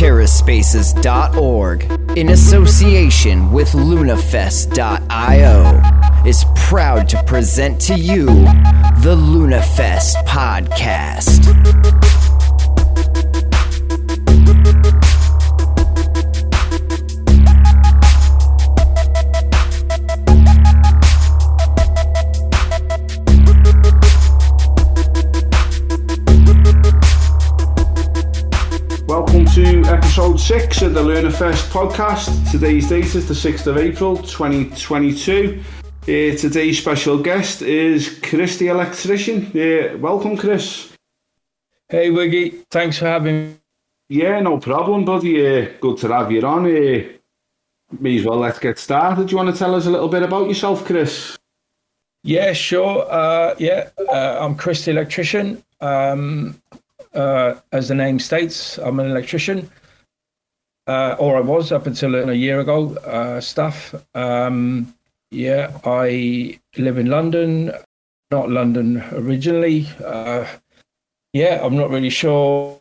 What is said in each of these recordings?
TerraSpaces.org, in association with LunaFest.io, is proud to present to you the LunaFest podcast. Six of the LunaFest podcast. Today's date is the 6th of April 2022. Uh, today's special guest is Chris the electrician. Uh, welcome, Chris. Hey, Wiggy. Thanks for having me. Yeah, no problem, buddy. Uh, good to have you on. Uh, may as well let's get started. Do you want to tell us a little bit about yourself, Chris? Yeah, sure. Uh, yeah, uh, I'm Chris the electrician. Um, uh, as the name states, I'm an electrician, uh, or I was up until a year ago. Uh, stuff. Um, yeah, I live in London, not London originally. Uh, yeah, I'm not really sure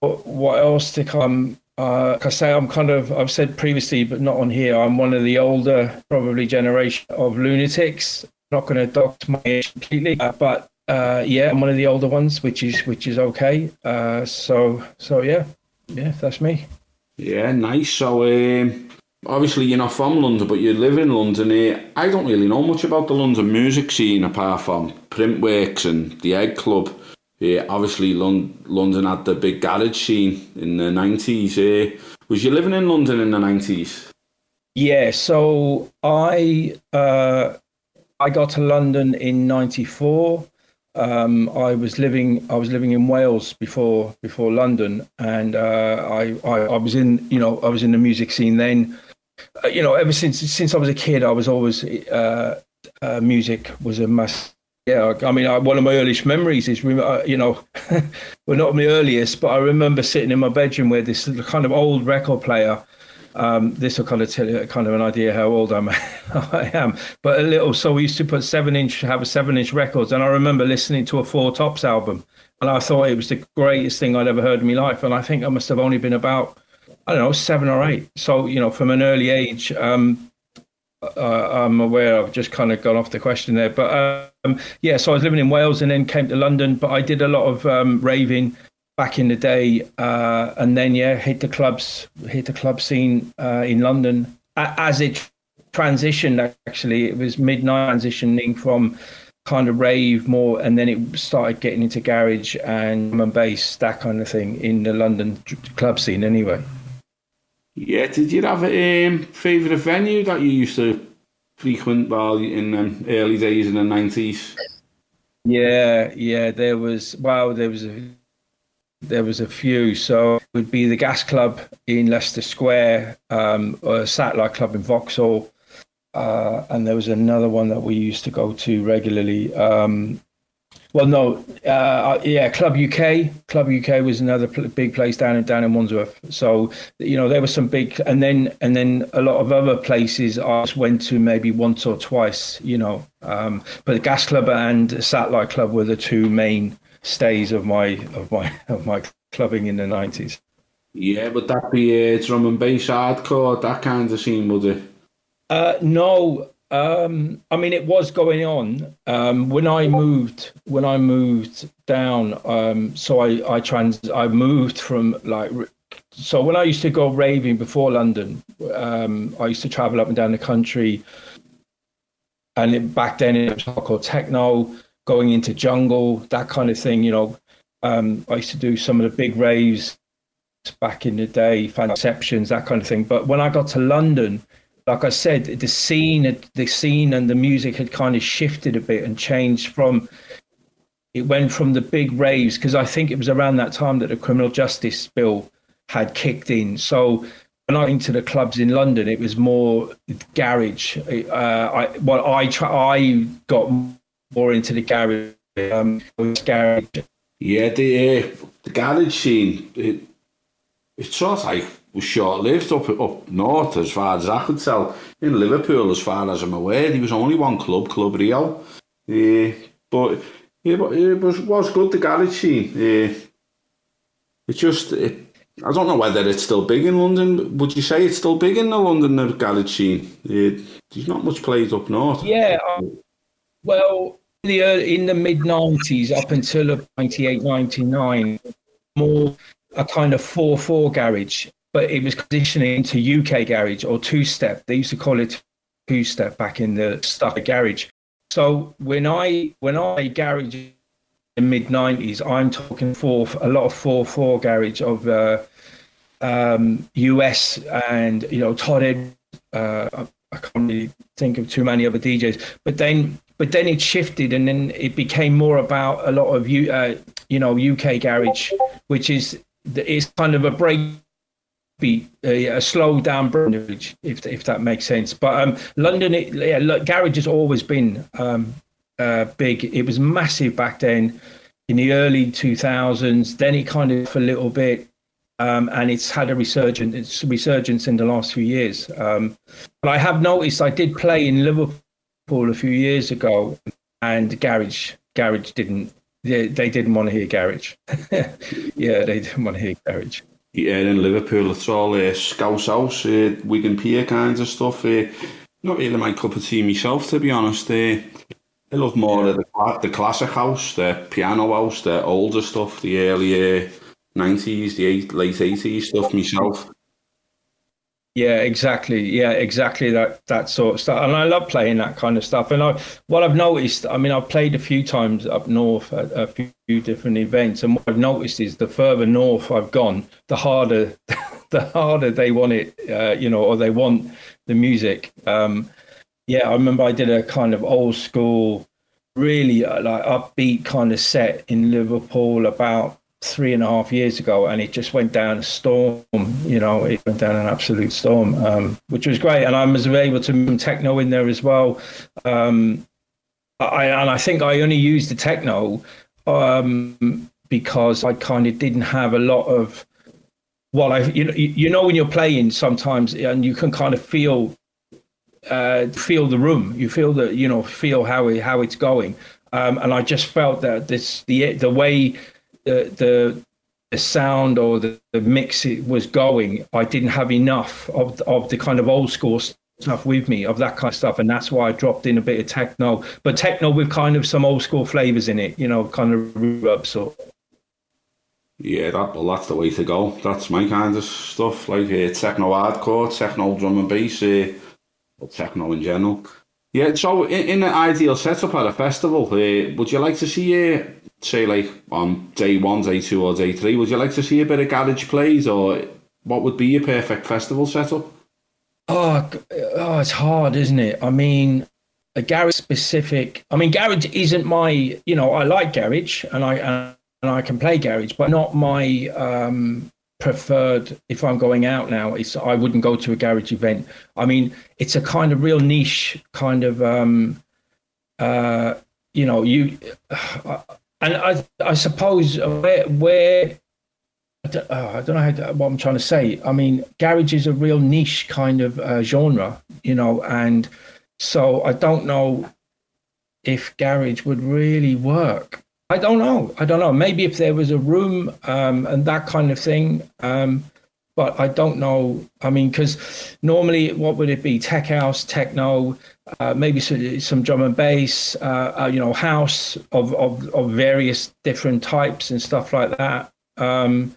what else to come. Uh, I say, I'm kind of, I've said previously, but not on here, I'm one of the older, probably generation of lunatics. not going to dox my age completely, uh, but uh, yeah, I'm one of the older ones, which is which is okay. Uh, so so yeah, yeah, that's me. Yeah, nice. So um, obviously you're not from London, but you live in London. Uh, I don't really know much about the London music scene apart from Printworks and the Egg Club. Uh, obviously, Lon- London had the big garage scene in the nineties. Uh, was you living in London in the nineties? Yeah. So I uh, I got to London in '94 um, I was living I was living in Wales before before London, and uh, I, I, I was in you know I was in the music scene then. Uh, you know, ever since since I was a kid, I was always uh, uh music was a must. Yeah, I mean, I, one of my earliest memories is uh, you know, well not my earliest, but I remember sitting in my bedroom with this kind of old record player um, this will kind of tell you kind of an idea how old I'm, I am. But a little, so we used to put seven inch, have a seven inch records, and I remember listening to a Four Tops album, and I thought it was the greatest thing I'd ever heard in my life. And I think I must have only been about, I don't know, seven or eight. So you know, from an early age, um, uh, I'm aware I've just kind of gone off the question there, but um, yeah. So I was living in Wales and then came to London, but I did a lot of um, raving back in the day, uh, and then yeah, hit the clubs, hit the club scene uh, in London as it transitioned. Actually, it was midnight transitioning from kind of rave more, and then it started getting into garage and and bass, that kind of thing in the London club scene. Anyway. Yeah, did you have a um, favourite venue that you used to frequent while in the early days in the nineties? Yeah, yeah, there was. Wow, there was a there was a few. So it would be the Gas Club in Leicester Square, um, or a satellite club in Vauxhall. Uh, and there was another one that we used to go to regularly. Um, well, no, uh, yeah, Club UK. Club UK was another pl- big place down in down in Wandsworth. So you know there were some big, and then and then a lot of other places I just went to maybe once or twice. You know, um, but the Gas Club and Satellite Club were the two main stays of my of my of my clubbing in the nineties. Yeah, would that be uh, drum and bass hardcore, that kind of scene, would it? Uh, no, um, I mean it was going on um, when I moved. When I moved down, um, so I I trans I moved from like so when I used to go raving before London, um, I used to travel up and down the country, and it, back then it was called techno going into jungle, that kind of thing. You know, um, I used to do some of the big raves back in the day, exceptions, that kind of thing. But when I got to London, like I said, the scene, the scene and the music had kind of shifted a bit and changed from. It went from the big raves because I think it was around that time that the criminal justice bill had kicked in. So when I went to the clubs in London, it was more garage. Uh, I well, I try, I got more into the garage. Um, garage. Yeah, the uh, the garage scene. It, it's sort of like was short lived up up north as far as I could tell. In Liverpool, as far as I'm aware, there was only one club, Club Rio. Uh, but yeah, but it was was good the garage scene. Uh, it just it, I don't know whether it's still big in London. Would you say it's still big in the London the garage scene? There's not much played up north. Yeah, um, well, the, early, in the mid 90s up until 98, 99, more a kind of 4 4 garage, but it was conditioning into UK garage or two step. They used to call it two step back in the stuff garage. So when I when I garage in mid 90s, I'm talking for a lot of 4 4 garage of uh, um, US and, you know, Todd Ed, uh, I can't really think of too many other DJs. But then, but then it shifted, and then it became more about a lot of you, uh, you know, UK garage, which is is kind of a break beat, a, a slow down bridge, if if that makes sense. But um, London, it, yeah, look, garage has always been um, uh, big. It was massive back then in the early 2000s. Then it kind of for a little bit um, and it's had a resurgence, it's resurgence in the last few years. Um, but I have noticed I did play in Liverpool a few years ago, and Garage Garage didn't they, they didn't want to hear Garage. yeah, they didn't want to hear Garage. Yeah, in Liverpool, it's all uh, Scouse House, uh, Wigan Pier kinds of stuff. Uh, not really my cup of tea myself, to be honest. Uh, I love more yeah. of the, the classic house, the piano house, the older stuff, the earlier 90s, the eight, late 80s stuff myself. Yeah, exactly. Yeah, exactly that that sort of stuff. And I love playing that kind of stuff. And I, what I've noticed, I mean, I've played a few times up north at a few different events, and what I've noticed is the further north I've gone, the harder, the harder they want it, uh, you know, or they want the music. Um, yeah, I remember I did a kind of old school, really uh, like upbeat kind of set in Liverpool about three and a half years ago, and it just went down a storm. You know, it went down an absolute storm, um, which was great. And I was able to move techno in there as well. Um, I, and I think I only used the techno um, because I kind of didn't have a lot of. Well, I you know you know when you're playing sometimes, and you can kind of feel uh, feel the room. You feel the you know feel how it, how it's going. Um, and I just felt that this the the way the the the sound or the, the mix it was going, I didn't have enough of of the kind of old school stuff with me of that kind of stuff, and that's why I dropped in a bit of techno, but techno with kind of some old school flavors in it, you know, kind of up so. Yeah, that well, that's the way to go. That's my kind of stuff, like uh, techno hardcore, techno drum and bass, uh, techno in general. Yeah, so in, in an ideal setup at a festival, uh, would you like to see uh, say like on day one, day two, or day three, would you like to see a bit of garage plays, or what would be your perfect festival setup? Oh, oh it's hard, isn't it? I mean, a garage specific. I mean, garage isn't my. You know, I like garage, and I and I can play garage, but not my um, preferred. If I'm going out now, is I wouldn't go to a garage event. I mean, it's a kind of real niche kind of. Um, uh, you know, you. Uh, and I, I suppose where, where I don't, oh, I don't know to, what I'm trying to say. I mean, garage is a real niche kind of uh, genre, you know, and so I don't know if garage would really work. I don't know. I don't know. Maybe if there was a room um, and that kind of thing, um, but I don't know. I mean, because normally, what would it be? Tech house, techno, uh, maybe some, some, drum and bass, uh, uh, you know, house of, of, of various different types and stuff like that. Um,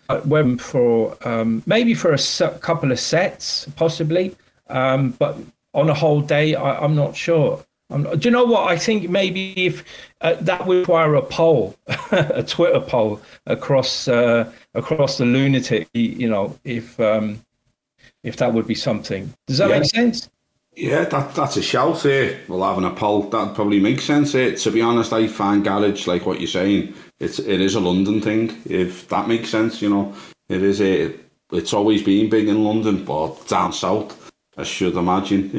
for um, maybe for a couple of sets, possibly, um, but on a whole day, I, am not sure. Not, do you know what? I think maybe if uh, that would require a poll, a Twitter poll across uh, across the lunatic, you know, if um, if that would be something. Does that yeah. make sense? Yeah, that that's a shout here. Well, having a poll that probably makes sense. Here. To be honest, I find garage like what you're saying. It's it is a London thing. If that makes sense, you know, it is a. It's always been big in London, but down south, I should imagine.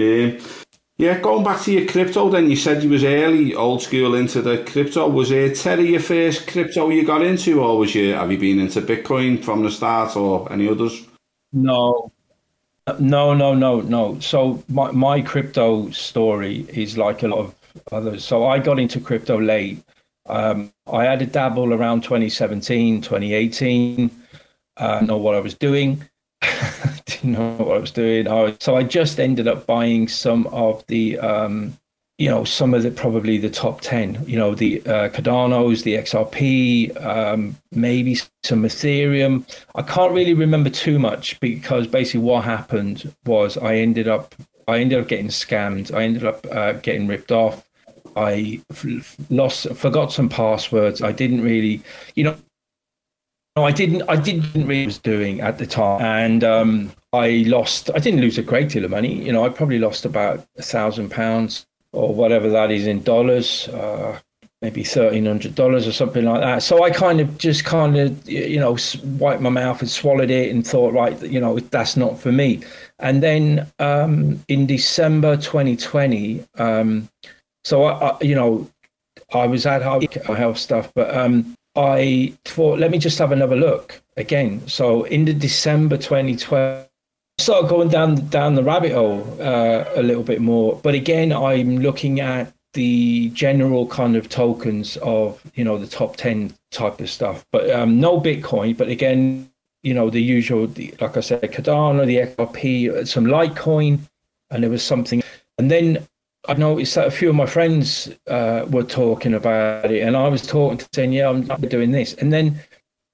Yeah, going back to your crypto, then you said you was early, old school into the crypto. Was it Terra your first crypto you got into, or was you have you been into Bitcoin from the start, or any others? No, no, no, no, no. So my my crypto story is like a lot of others. So I got into crypto late. Um, I had a dabble around 2017, 2018. uh, know what I was doing. Didn't know what I was doing. I so I just ended up buying some of the, um, you know, some of the probably the top ten. You know, the uh, Cardanos, the XRP, um, maybe some Ethereum. I can't really remember too much because basically what happened was I ended up I ended up getting scammed. I ended up uh, getting ripped off. I lost, forgot some passwords. I didn't really, you know, no, I didn't. I didn't really was doing at the time, and um, I lost. I didn't lose a great deal of money. You know, I probably lost about a thousand pounds or whatever that is in dollars. Uh, maybe thirteen hundred dollars or something like that. So I kind of just kind of you know wiped my mouth and swallowed it and thought, right, you know, that's not for me. And then um, in December 2020, um, so I, I, you know, I was at health stuff, but um, I thought, let me just have another look again. So in the December 2012, I started going down down the rabbit hole uh, a little bit more. But again, I'm looking at the general kind of tokens of you know the top 10 type of stuff but um, no bitcoin but again you know the usual like i said cardano the xrp some litecoin and there was something and then I noticed that a few of my friends uh, were talking about it, and I was talking to saying, "Yeah, I'm doing this." And then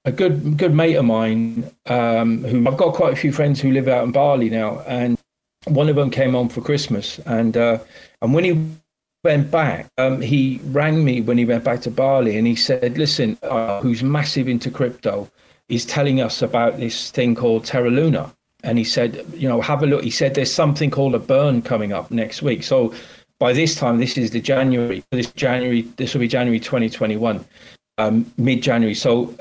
a good good mate of mine, um, who I've got quite a few friends who live out in Bali now, and one of them came on for Christmas, and uh, and when he went back, um, he rang me when he went back to Bali, and he said, "Listen, uh, who's massive into crypto, is telling us about this thing called Terra Luna." And he said, you know, have a look. He said there's something called a burn coming up next week. So by this time, this is the January. This January, this will be January 2021, um, mid January. So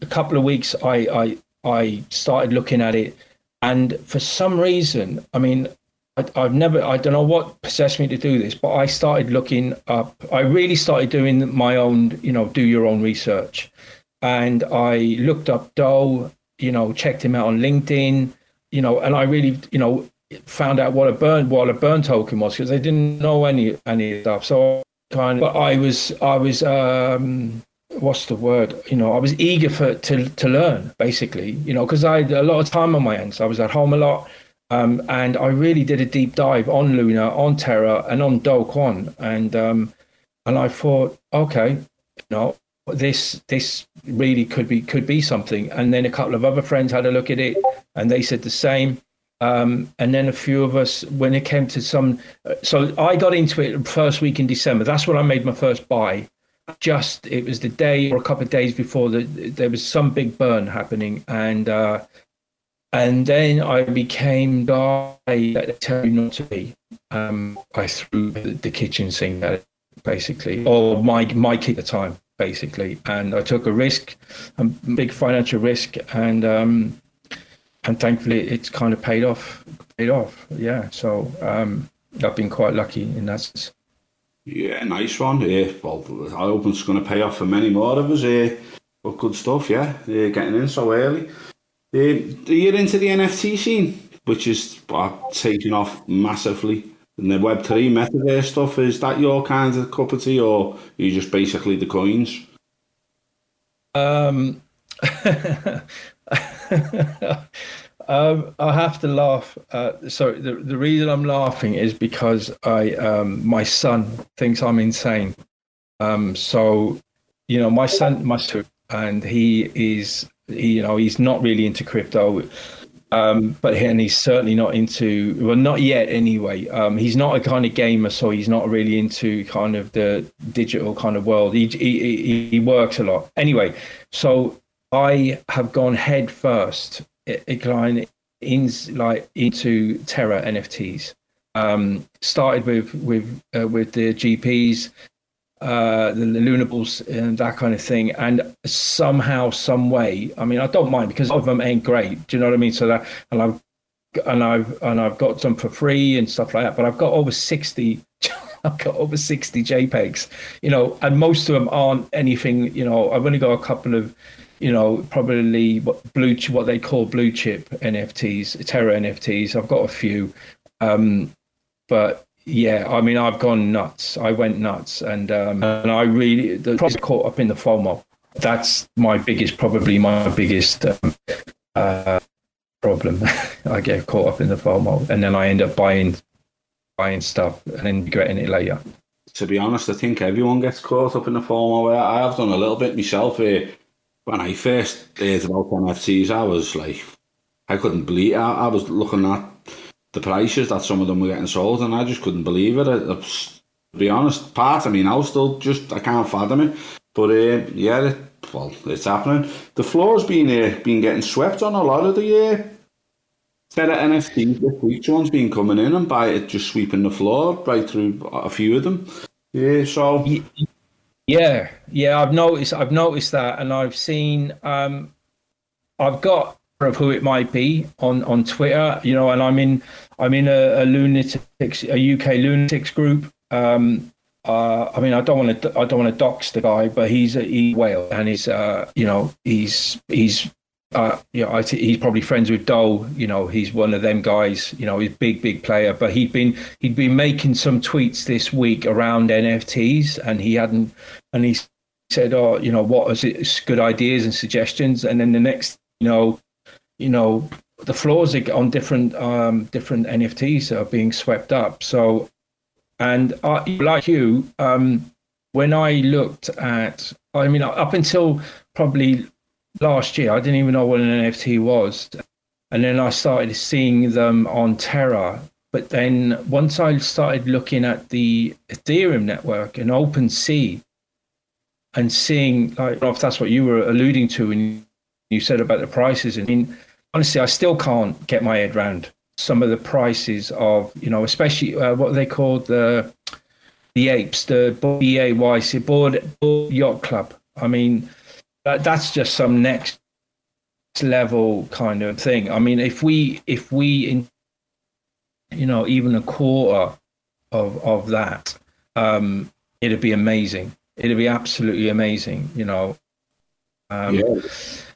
a couple of weeks, I, I I started looking at it, and for some reason, I mean, I, have never, I don't know what possessed me to do this, but I started looking up. I really started doing my own, you know, do your own research, and I looked up Do, you know, checked him out on LinkedIn, you know, and I really, you know, found out what a burn what a burn token was because they didn't know any any stuff. So kind of, but I was I was um, what's the word? You know, I was eager for to to learn basically. You know, because I had a lot of time on my hands. I was at home a lot. Um, and I really did a deep dive on Luna, on Terra, and on Do Kwon, and um, and I thought, okay, you know, this this really could be could be something. And then a couple of other friends had a look at it, and they said the same. Um, and then a few of us, when it came to some, so I got into it first week in December. That's when I made my first buy. Just it was the day or a couple of days before that there was some big burn happening, and uh, and then I became guy that tell you not to be. Um, I threw the, the kitchen sink at it, basically, or my my kid at the time, basically, and I took a risk, a big financial risk, and um, and thankfully it's kind of paid off paid off. Yeah so um, i've been quite lucky in that sense. Yeah nice one yeah. Well i hope it's going to pay off for many more of us eh? but good stuff yeah. Yeah getting in so early. Uh, you're into the nft scene which is uh, taking off massively. And the web3 metaverse stuff is that your kind of cup of tea or you just basically the coins? um um, I have to laugh. Uh, sorry, the, the reason I'm laughing is because I um, my son thinks I'm insane. Um, so, you know, my son, my son, and he is, he, you know, he's not really into crypto. Um, but and he's certainly not into well, not yet anyway. Um, he's not a kind of gamer, so he's not really into kind of the digital kind of world. He he, he works a lot anyway. So I have gone head first, in like into Terra NFTs. Um, started with with uh, with the GPs, uh, the, the LunaBulls, and that kind of thing. And somehow, some way, I mean, I don't mind because of them ain't great. Do you know what I mean? So that, and I've and I've and I've got some for free and stuff like that. But I've got over sixty. I've got over sixty JPEGs. You know, and most of them aren't anything. You know, I've only got a couple of you know, probably what blue what they call blue chip NFTs, Terra NFTs. I've got a few, um, but yeah, I mean, I've gone nuts. I went nuts, and um, and I really the, probably caught up in the FOMO. That's my biggest, probably my biggest um, uh, problem. I get caught up in the FOMO, and then I end up buying buying stuff and then regretting it later. To be honest, I think everyone gets caught up in the FOMO. I have done a little bit myself. Uh, when I first heard about NFTs, I was like, I couldn't believe. I, I was looking at the prices that some of them were getting sold, and I just couldn't believe it. to be honest, part I mean, I was still just I can't fathom it. But uh, yeah, it, well, it's happening. The floor's been uh, been getting swept on a lot of the uh, set of NFTs this week. Someone's been coming in and by it just sweeping the floor right through a few of them. Yeah, so yeah, yeah, I've noticed. I've noticed that, and I've seen. Um, I've got of who it might be on on Twitter, you know, and I'm in I'm in a, a lunatics a UK lunatics group. Um, uh, I mean, I don't want to I don't want to dox the guy, but he's a he whale, and he's uh, you know he's he's uh, you know, I th- he's probably friends with Dole. You know, he's one of them guys. You know, he's big, big player. But he'd been he'd been making some tweets this week around NFTs, and he hadn't. And he said, "Oh, you know, what is it? Good ideas and suggestions." And then the next, you know, you know, the floors are on different um, different NFTs are being swept up. So, and I, like you, um, when I looked at, I mean, up until probably last year, I didn't even know what an NFT was, and then I started seeing them on Terra. But then once I started looking at the Ethereum network and OpenSea, and seeing like that's what you were alluding to, and you said about the prices, I mean honestly, I still can't get my head around some of the prices of, you know, especially uh, what they called the the apes, the BAYC board, bored yacht club. I mean, that, that's just some next level kind of thing. I mean, if we if we in, you know even a quarter of of that, um, it'd be amazing. It'd be absolutely amazing. You know, um, yeah.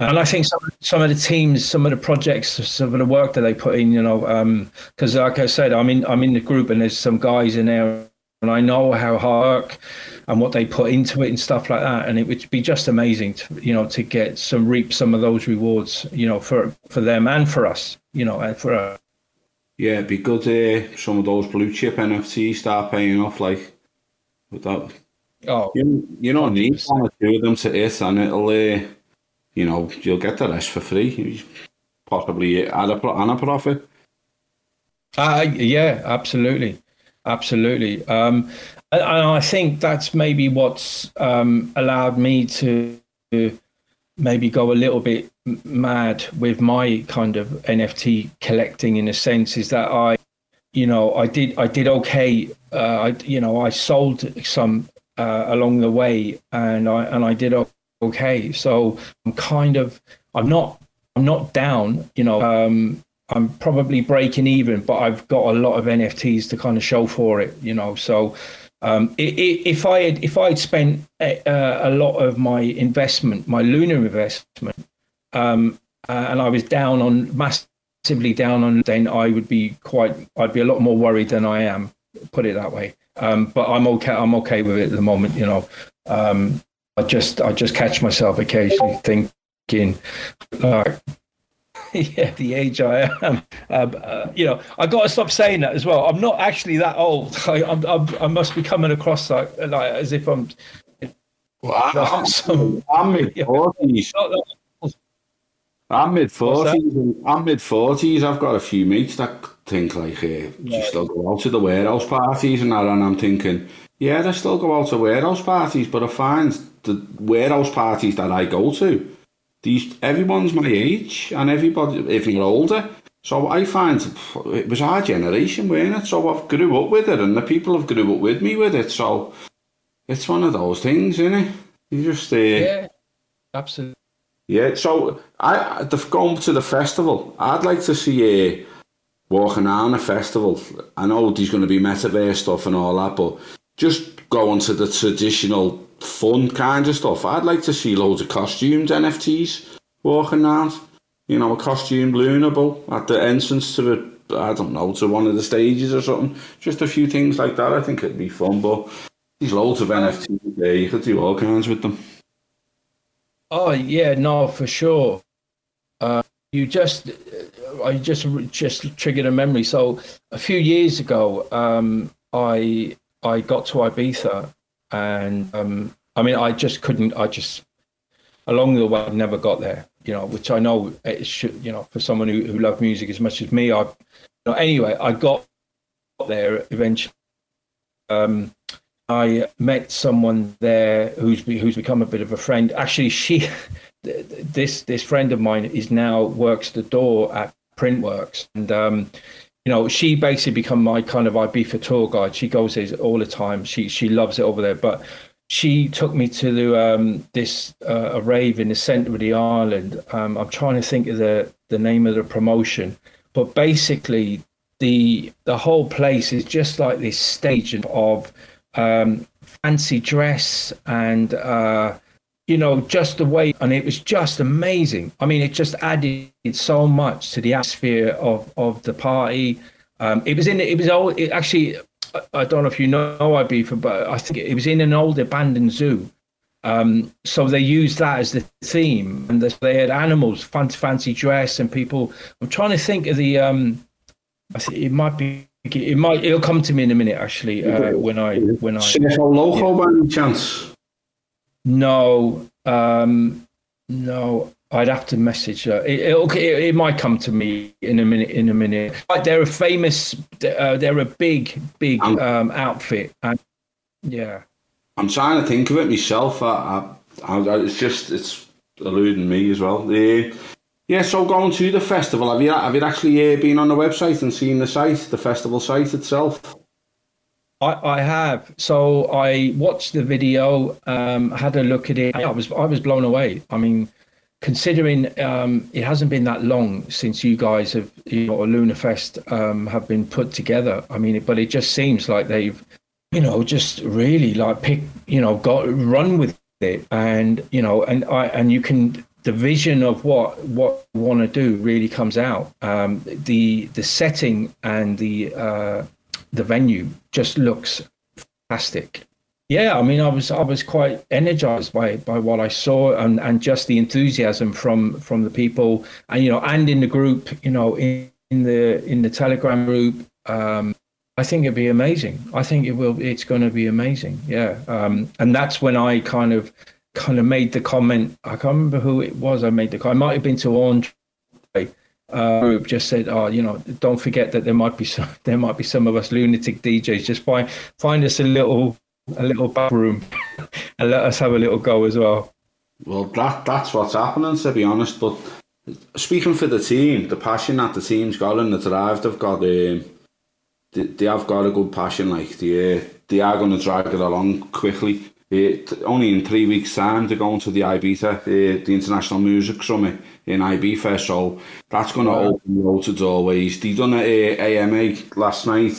And I think some some of the teams, some of the projects, some of the work that they put in, you know, because um, like I said, I'm in I'm in the group and there's some guys in there, and I know how hard work and what they put into it and stuff like that, and it would be just amazing, to, you know, to get some reap some of those rewards, you know, for for them and for us, you know, and for us. Yeah, it'd be good. Uh, some of those blue chip NFTs start paying off, like with that Oh, you, you don't need one or two of them to hit, and it'll, uh, you know, you'll get the rest for free. Possibly add a, and a profit. Uh, yeah, absolutely. Absolutely. Um, and, I think that's maybe what's um, allowed me to maybe go a little bit mad with my kind of NFT collecting in a sense is that I, you know, I did I did okay. Uh, I you know I sold some uh, along the way, and I and I did okay. So I'm kind of I'm not I'm not down. You know, um, I'm probably breaking even, but I've got a lot of NFTs to kind of show for it. You know, so. Um, if I had if I had spent a, uh, a, lot of my investment, my lunar investment, um, uh, and I was down on massively down on, then I would be quite I'd be a lot more worried than I am. Put it that way. Um, but I'm okay. I'm okay with it at the moment. You know, um, I just I just catch myself occasionally thinking, like, yeah, the age I am. Um, uh, you know, I got to stop saying that as well. I'm not actually that old. I, I'm, I'm, i must be coming across like, like as if I'm. Well, I'm, some, I'm mid forties. I'm mid forties. I'm mid forties. I've got a few mates that think like uh, yeah. you still go out to the warehouse parties and that, and I'm thinking, yeah, they still go out to warehouse parties, but I find the warehouse parties that I go to, these everyone's my age and everybody, if you're older. So I find it was our generation, weren't it? So I've grew up with it, and the people have grew up with me with it. So it's one of those things, isn't it? You just uh, yeah, absolutely. Yeah. So I, the going to the festival, I'd like to see. Uh, walking on a festival. I know there's going to be metaverse stuff and all that, but just going to the traditional fun kind of stuff. I'd like to see loads of costumes, NFTs walking around. You know, a costume LunaBull at the entrance to the, I don't know, to one of the stages or something. Just a few things like that. I think it'd be fun, but there's loads of NFTs there. You could do all kinds with them. Oh, yeah, no, for sure. Uh, you just I just just triggered a memory. So a few years ago, um, I I got to Ibiza, and um, I mean I just couldn't. I just along the way I never got there. You know, which I know it should. You know, for someone who, who loved music as much as me, I. You know, anyway, I got there eventually. Um, I met someone there who's who's become a bit of a friend. Actually, she, this this friend of mine is now works the door at Printworks, and um, you know she basically become my kind of Ibiza tour guide. She goes there all the time. She she loves it over there, but she took me to the, um, this uh, a rave in the centre of the island. Um, I'm trying to think of the the name of the promotion, but basically the the whole place is just like this stage of um, fancy dress and uh, you know just the way and it was just amazing. I mean it just added so much to the atmosphere of of the party. Um, it was in it was all it actually i don't know if you know ibiza but i think it was in an old abandoned zoo. Um, so they used that as the theme and they had animals fancy fancy dress and people i'm trying to think of the um, i think it might be it might. It'll come to me in a minute. Actually, uh, when I when I. CFL logo yeah. by any chance? No, um, no. I'd have to message her. It, it, it, might come to me in a minute. In a minute, like they're a famous. Uh, they're a big, big um, outfit. And, yeah. I'm trying to think of it myself. I, I, I, it's just it's eluding me as well. The yeah, so going to the festival, have you have you actually uh, been on the website and seen the site, the festival site itself? I, I have. So I watched the video, um, had a look at it. I was I was blown away. I mean, considering um, it hasn't been that long since you guys have, you know, a Lunafest um, have been put together. I mean, but it just seems like they've, you know, just really like pick, you know, got run with it, and you know, and I and you can the vision of what what we want to do really comes out. Um, the the setting and the uh, the venue just looks fantastic. Yeah, I mean, I was I was quite energized by by what I saw and, and just the enthusiasm from from the people and you know and in the group, you know, in, in the in the Telegram group. Um, I think it'd be amazing. I think it will. It's going to be amazing. Yeah, um, and that's when I kind of kind of made the comment. I can't remember who it was. I made the comment. I might have been to Orange uh, group. Just said, "Oh, you know, don't forget that there might be some. There might be some of us lunatic DJs. Just find find us a little a little back room and let us have a little go as well." Well, that that's what's happening. To be honest, but speaking for the team, the passion that the team's got and the drive they've got, um, they, they have got a good passion. Like they, they are going to drag it along quickly. It, only in three weeks' time they're going to the Ibiza, uh, the International Music Summit in Ibiza, so that's going to wow. open loads of doorways. They done a AMA last night.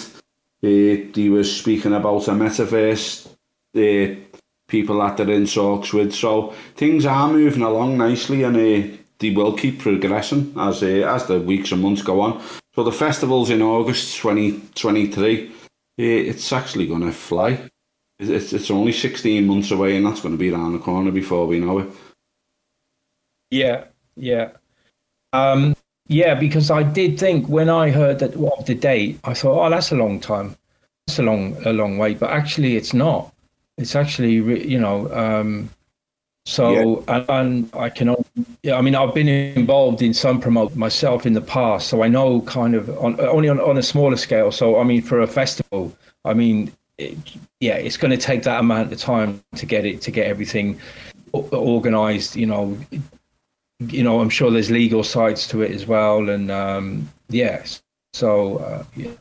Uh, they was speaking about a metaverse. Uh, people that they're in talks with, so things are moving along nicely, and uh, they will keep progressing as uh, as the weeks and months go on. So the festival's in August 2023. Uh, it's actually going to fly. It's, it's only 16 months away, and that's going to be around the corner before we know it. Yeah, yeah. Um, yeah, because I did think when I heard that well, the date, I thought, oh, that's a long time. That's a long, a long way. But actually, it's not. It's actually, you know, um, so yeah. and, and, I can, yeah, I mean, I've been involved in some promote myself in the past, so I know kind of on only on, on a smaller scale. So I mean, for a festival, I mean, it, yeah, it's going to take that amount of time to get it to get everything organized. You know, you know, I'm sure there's legal sides to it as well, and um, yes, so uh, yeah,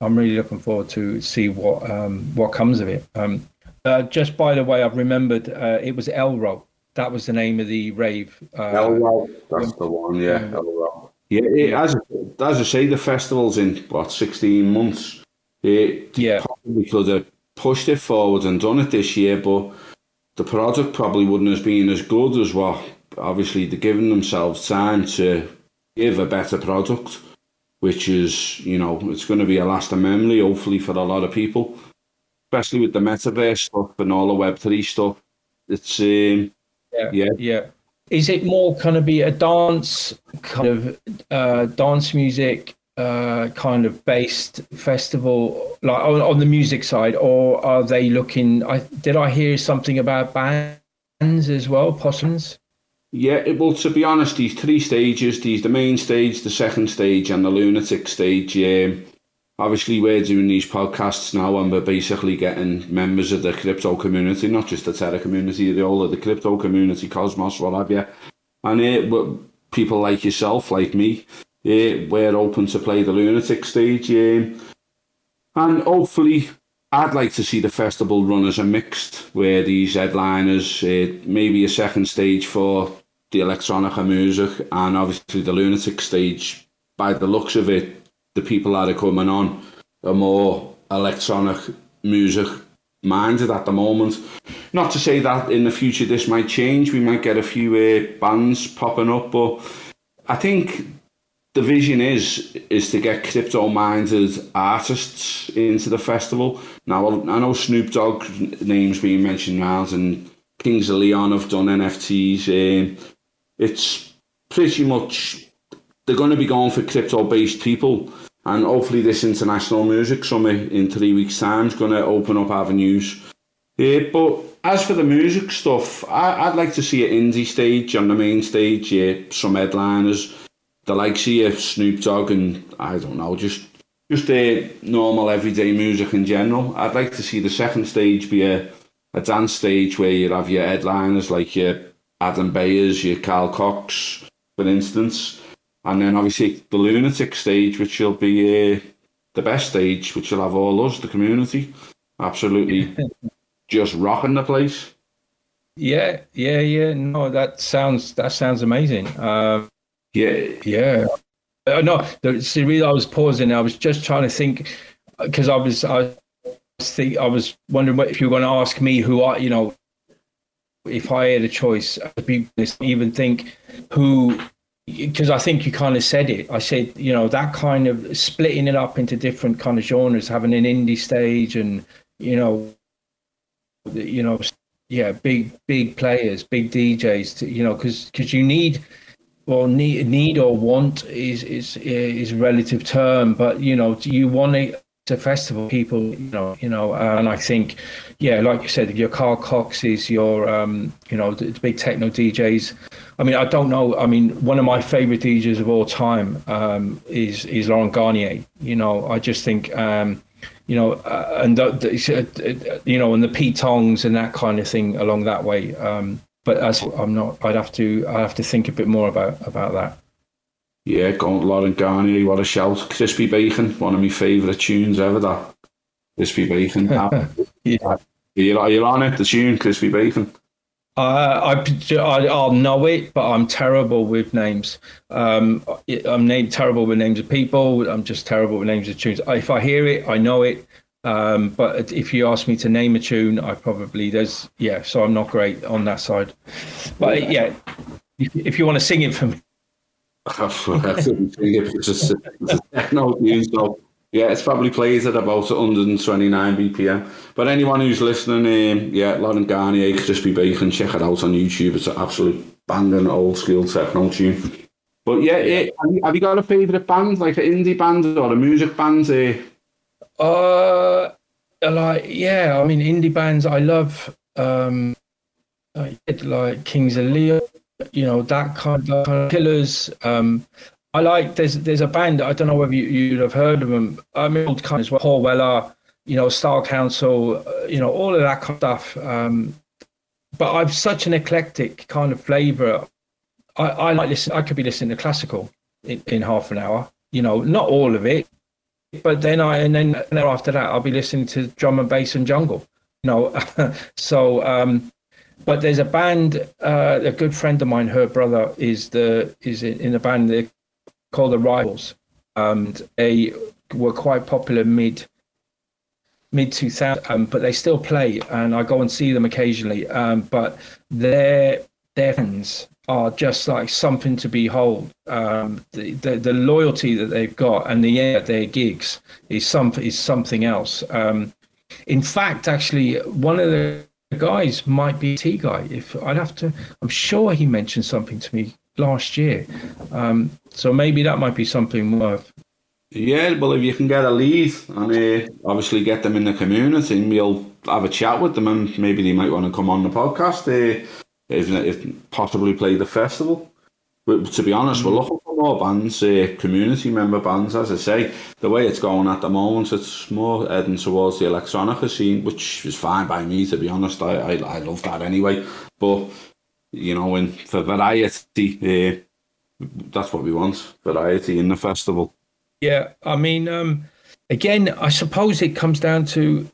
I'm really looking forward to see what um, what comes of it. Um, uh, just by the way, I've remembered uh, it was Elrow. That was the name of the rave. Uh, Elrow, that's the one. Yeah, Elrow. Yeah, it, as as I say, the festival's in what 16 months. It yeah. probably could have pushed it forward and done it this year, but the product probably wouldn't have been as good as what obviously they're giving themselves time to give a better product, which is, you know, it's going to be a lasting memory, hopefully, for a lot of people, especially with the metaverse stuff and all the Web3 stuff. It's, um, yeah, yeah, yeah. is it more kind of be a dance kind of uh, dance music uh, kind of based festival like on, on, the music side or are they looking I did I hear something about bands as well possums yeah it, well to be honest these three stages these the main stage the second stage and the lunatic stage yeah obviously we're doing these podcasts now and we're basically getting members of the crypto community, not just the Terra community, the all of the crypto community, Cosmos, what have you. And uh, people like yourself, like me, uh, we're open to play the lunatic stage. Uh, and hopefully, I'd like to see the festival run as a mixed, where these headliners, uh, maybe a second stage for the electronica music, and obviously the lunatic stage. By the looks of it, the people that are coming on are more electronic music minded at the moment. Not to say that in the future this might change. We might get a few uh, bands popping up, but I think the vision is is to get crypto minded artists into the festival. Now I know Snoop Dogg names being mentioned, Miles, and Kings of Leon have done NFTs. Uh, it's pretty much they're going to be going for crypto based people and hopefully this international music summit in three weeks time is going to open up avenues yeah, but as for the music stuff I, would like to see an indie stage on the main stage yeah some headliners the likes of Snoop Dogg and I don't know just just a normal everyday music in general I'd like to see the second stage be a, a dance stage where you have your headliners like your Adam Beyers your Carl Cox for instance and then obviously the lunatic stage, which will be uh, the best stage, which will have all us, the community, absolutely just rocking the place. Yeah, yeah, yeah. No, that sounds that sounds amazing. Um, yeah, yeah. Uh, no, the, see, really, I was pausing. I was just trying to think because I was I was think, I was wondering what, if you were going to ask me who I, you know, if I had a choice, be even think who because I think you kind of said it. I said, you know, that kind of splitting it up into different kind of genres, having an indie stage, and you know, you know, yeah, big big players, big DJs, to, you know, because because you need, well, need need or want is is is relative term, but you know, you want a festival, people, you know, you know, and I think, yeah, like you said, your Carl Coxes, your um, you know, the, the big techno DJs I mean, I don't know. I mean, one of my favorite DJs of all time um, is is Laurent Garnier. You know, I just think, um, you know, uh, and the, the, uh, you know, and the Pete Tongs and that kind of thing along that way. Um, but as I'm not, I'd have to, I have to think a bit more about about that. Yeah, going Laurent Garnier, what a shout! Crispy Bacon, one of my favourite tunes ever. That Crispy Bacon. yeah. You're, you're on it, the tune, Crispy Bacon. I, I, I'll know it, but I'm terrible with names. Um, I'm name, terrible with names of people. I'm just terrible with names of tunes. If I hear it, I know it. Um, but if you ask me to name a tune, I probably there's yeah. So I'm not great on that side. But yeah, if, if you want to sing it for me, I couldn't sing it. It's just it's a techno tune, so yeah, it's probably plays at about 129 BPM. But anyone who's listening, um, yeah, Laurent Garnier, Crispy Bacon, check it out on YouTube. It's an absolute banging old school techno tune. But yeah, yeah. have, you, have, you, got a favourite band, like an indie band or a music band? Uh, uh like yeah, I mean indie bands. I love um, like Kings of Leon, you know that kind of, kind of Killers. Um, I like there's there's a band I don't know whether you, you'd have heard of them. I mean, old kind as well. Paul Weller, you know, Style Council, uh, you know, all of that kind of stuff. Um, but I've such an eclectic kind of flavour. I, I like listen. I could be listening to classical in, in half an hour. You know, not all of it, but then I and then, after that I'll be listening to drum and bass and jungle. You know, so um, but there's a band. Uh, a good friend of mine, her brother is the is in, a band called the Rifles, and they were quite popular mid mid 2000 um, but they still play and i go and see them occasionally um, but their their fans are just like something to behold um, the, the, the loyalty that they've got and the air at their gigs is some is something else um, in fact actually one of the guys might be T guy. If I'd have to, I'm sure he mentioned something to me last year. Um, so maybe that might be something worth. Yeah, well, if you can get a lead and uh, obviously get them in the community, and we'll have a chat with them, and maybe they might want to come on the podcast. Uh, if, if possibly play the festival. But to be honest, we're looking for more bands, uh, community member bands. As I say, the way it's going at the moment, it's more heading towards the electronica scene, which is fine by me. To be honest, I I, I love that anyway. But you know, in for variety, uh, that's what we want: variety in the festival. Yeah, I mean, um, again, I suppose it comes down to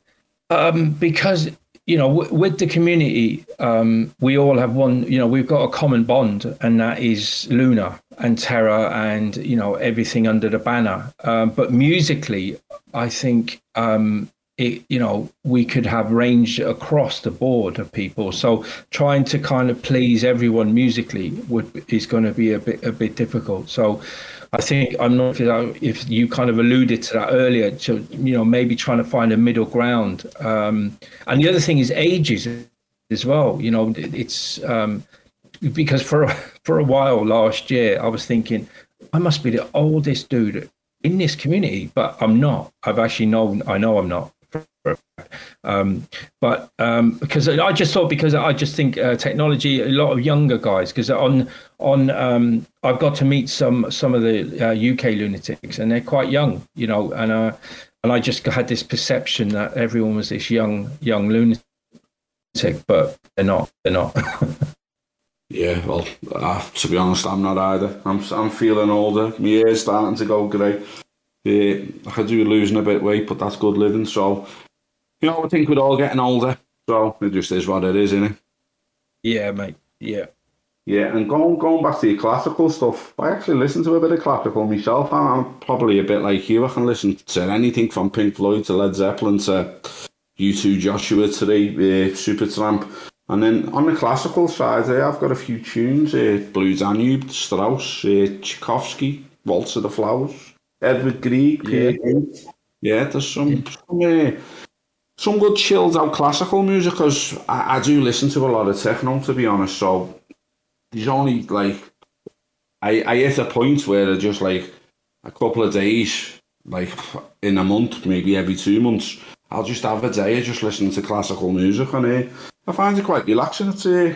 um, because you know, w- with the community, um, we all have one. You know, we've got a common bond, and that is Luna and Terra and you know everything under the banner. Um, but musically, I think um, it, you know, we could have range across the board of people. So trying to kind of please everyone musically would is going to be a bit a bit difficult. So I think I'm not if you kind of alluded to that earlier. To you know maybe trying to find a middle ground. Um, and the other thing is ages as well. You know it's um, because for for a while last year I was thinking I must be the oldest dude in this community, but I'm not. I've actually known I know I'm not. Um, but um, because I just thought because I just think uh, technology, a lot of younger guys, because on on um, I've got to meet some some of the uh, UK lunatics, and they're quite young, you know, and uh, and I just had this perception that everyone was this young young lunatic, but they're not. They're not. yeah, well, uh, to be honest, I'm not either. I'm I'm feeling older. My ears starting to go grey. Yeah, I do losing a bit of weight, but that's good living. So you know, I think we're all getting older, so it just is what it is, isn't it? Yeah, mate. Yeah. Yeah, and going going back to your classical stuff, I actually listen to a bit of classical myself. I'm probably a bit like you. I can listen to anything from Pink Floyd to Led Zeppelin to U2 Joshua to the uh, Supertramp. And then on the classical side, uh, I've got a few tunes: uh, Blue Danube, Strauss, uh, Tchaikovsky, Waltz of the Flowers, evergreen Grieg, Yeah, yeah there's some, some, uh, some good chilled out classical music because I, I do listen to a lot of techno to be honest. So there's only like I I hit a point where I just like a couple of days, like in a month, maybe every two months, I'll just have a day of just listening to classical music and uh, I find it quite relaxing. It's uh,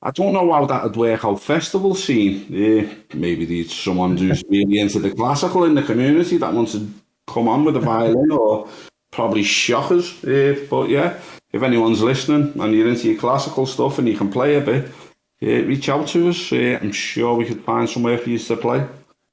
I don't know how that would work out festival scene. Uh, maybe there's someone who's really into the classical in the community that wants to come on with a violin or probably shockers. Uh, but yeah, if anyone's listening and you're into your classical stuff and you can play a bit, uh, reach out to us. Uh, I'm sure we could find somewhere for you to play.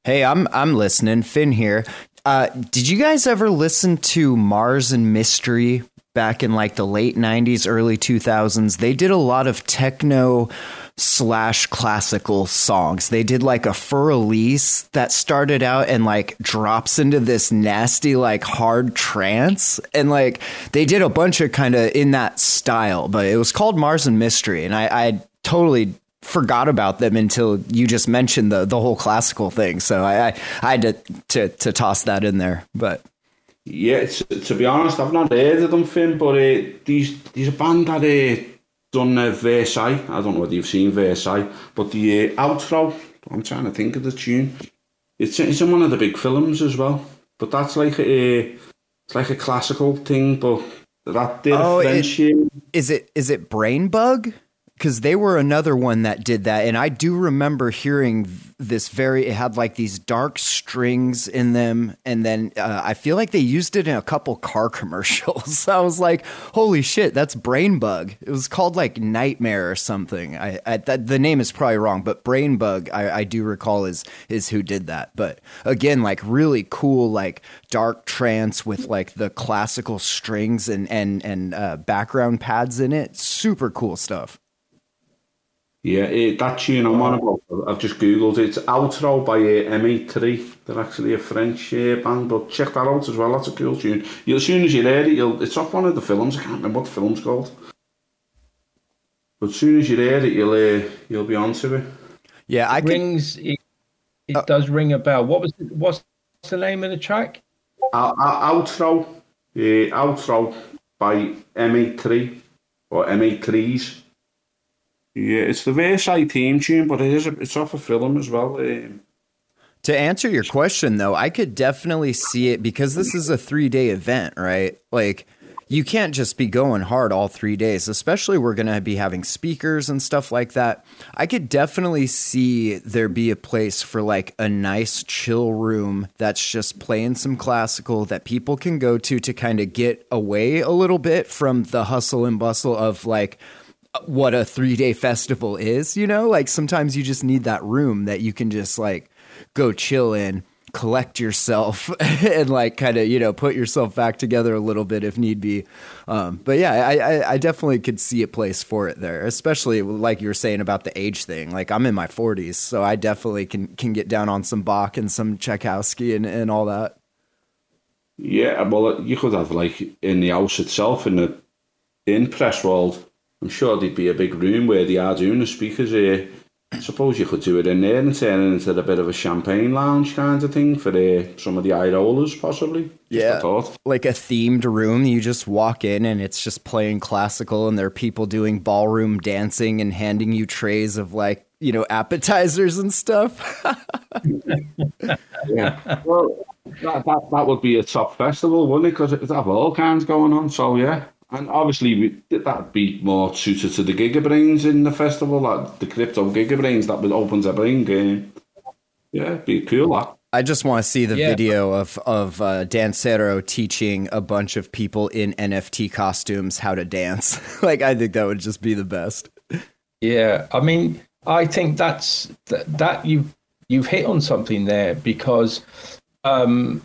Hey, I'm I'm listening. Finn here. Uh, did you guys ever listen to Mars and Mystery back in like the late '90s, early 2000s? They did a lot of techno slash classical songs. They did like a fur release that started out and like drops into this nasty like hard trance and like they did a bunch of kind of in that style, but it was called Mars and Mystery and I, I totally forgot about them until you just mentioned the the whole classical thing. So I I, I had to, to to toss that in there, but. Yeah, to be honest, I've not heard of them, Finn, but uh, these these a band that uh, done uh, Versailles. I don't know whether you've seen Versailles, but the uh, outro, I'm trying to think of the tune. It's, it's in one of the big films as well. But that's like a, it's like a classical thing, but that did oh, French. It, is it is it Brainbug? because they were another one that did that and i do remember hearing this very it had like these dark strings in them and then uh, i feel like they used it in a couple car commercials. I was like holy shit that's Brainbug. It was called like nightmare or something. I, I that, the name is probably wrong but Brainbug I, I do recall is is who did that. But again like really cool like dark trance with like the classical strings and and and uh, background pads in it. Super cool stuff yeah, it, that tune I'm on about, I've just googled it. It's Outro by uh, M83. They're actually a French uh, band, but check that out as well. That's a cool tune. You, as soon as you hear it, you'll, it's off one of the films. I can't remember what the film's called. But as soon as you hear it, you'll uh, you'll be onto it. Yeah, I rings. It, it uh, does ring a bell. What was the, what's the name of the track? Uh, outro, uh, outro by M83. or M8 Trees. Yeah, it's the Versailles theme tune, but it is a, it's off a film as well. Um, to answer your question, though, I could definitely see it because this is a three day event, right? Like, you can't just be going hard all three days, especially we're going to be having speakers and stuff like that. I could definitely see there be a place for like a nice chill room that's just playing some classical that people can go to to kind of get away a little bit from the hustle and bustle of like, what a three day festival is, you know? Like sometimes you just need that room that you can just like go chill in collect yourself and like kind of you know put yourself back together a little bit if need be. Um, but yeah I, I, I definitely could see a place for it there especially like you were saying about the age thing. Like i'm in my 40s so i definitely can can get down on some bach and some tchaikovsky and, and all that. Yeah well you could have like in the house itself in the in press world i'm sure there'd be a big room where they are doing the speakers here I suppose you could do it in there and turn it into a bit of a champagne lounge kind of thing for the, some of the eye rollers, possibly. yeah, like a themed room. You just walk in and it's just playing classical, and there are people doing ballroom dancing and handing you trays of like you know appetizers and stuff. yeah, well, that, that that would be a top festival, wouldn't it? Because it'd have all kinds going on. So yeah, and obviously, that'd be more suited to the gigabrains in the festival, like the crypto gigabrains that would open their brain game. Yeah, be cool. That. I just want to see the yeah. video of of uh, Dancero teaching a bunch of people in NFT costumes how to dance. like, I think that would just be the best. Yeah, I mean, I think that's that, that you you've hit on something there because um,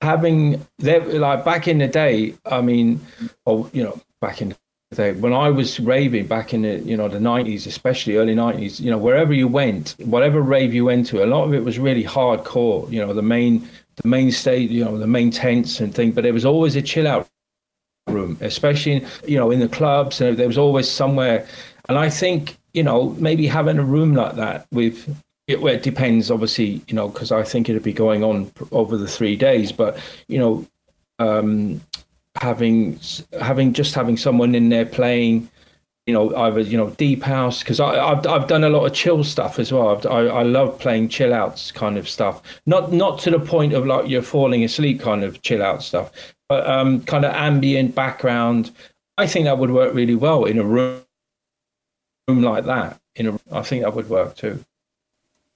having like back in the day i mean or you know back in the day when i was raving back in the you know the 90s especially early 90s you know wherever you went whatever rave you went to a lot of it was really hardcore you know the main the main state you know the main tents and thing but there was always a chill out room especially you know in the clubs and there was always somewhere. And i think you know maybe having a room like that with it, well, it depends, obviously, you know, because I think it'll be going on over the three days. But you know, um, having having just having someone in there playing, you know, either you know deep house because I've I've done a lot of chill stuff as well. I've, I I love playing chill outs kind of stuff. Not not to the point of like you're falling asleep kind of chill out stuff, but um, kind of ambient background. I think that would work really well in a room room like that. In a, I think that would work too.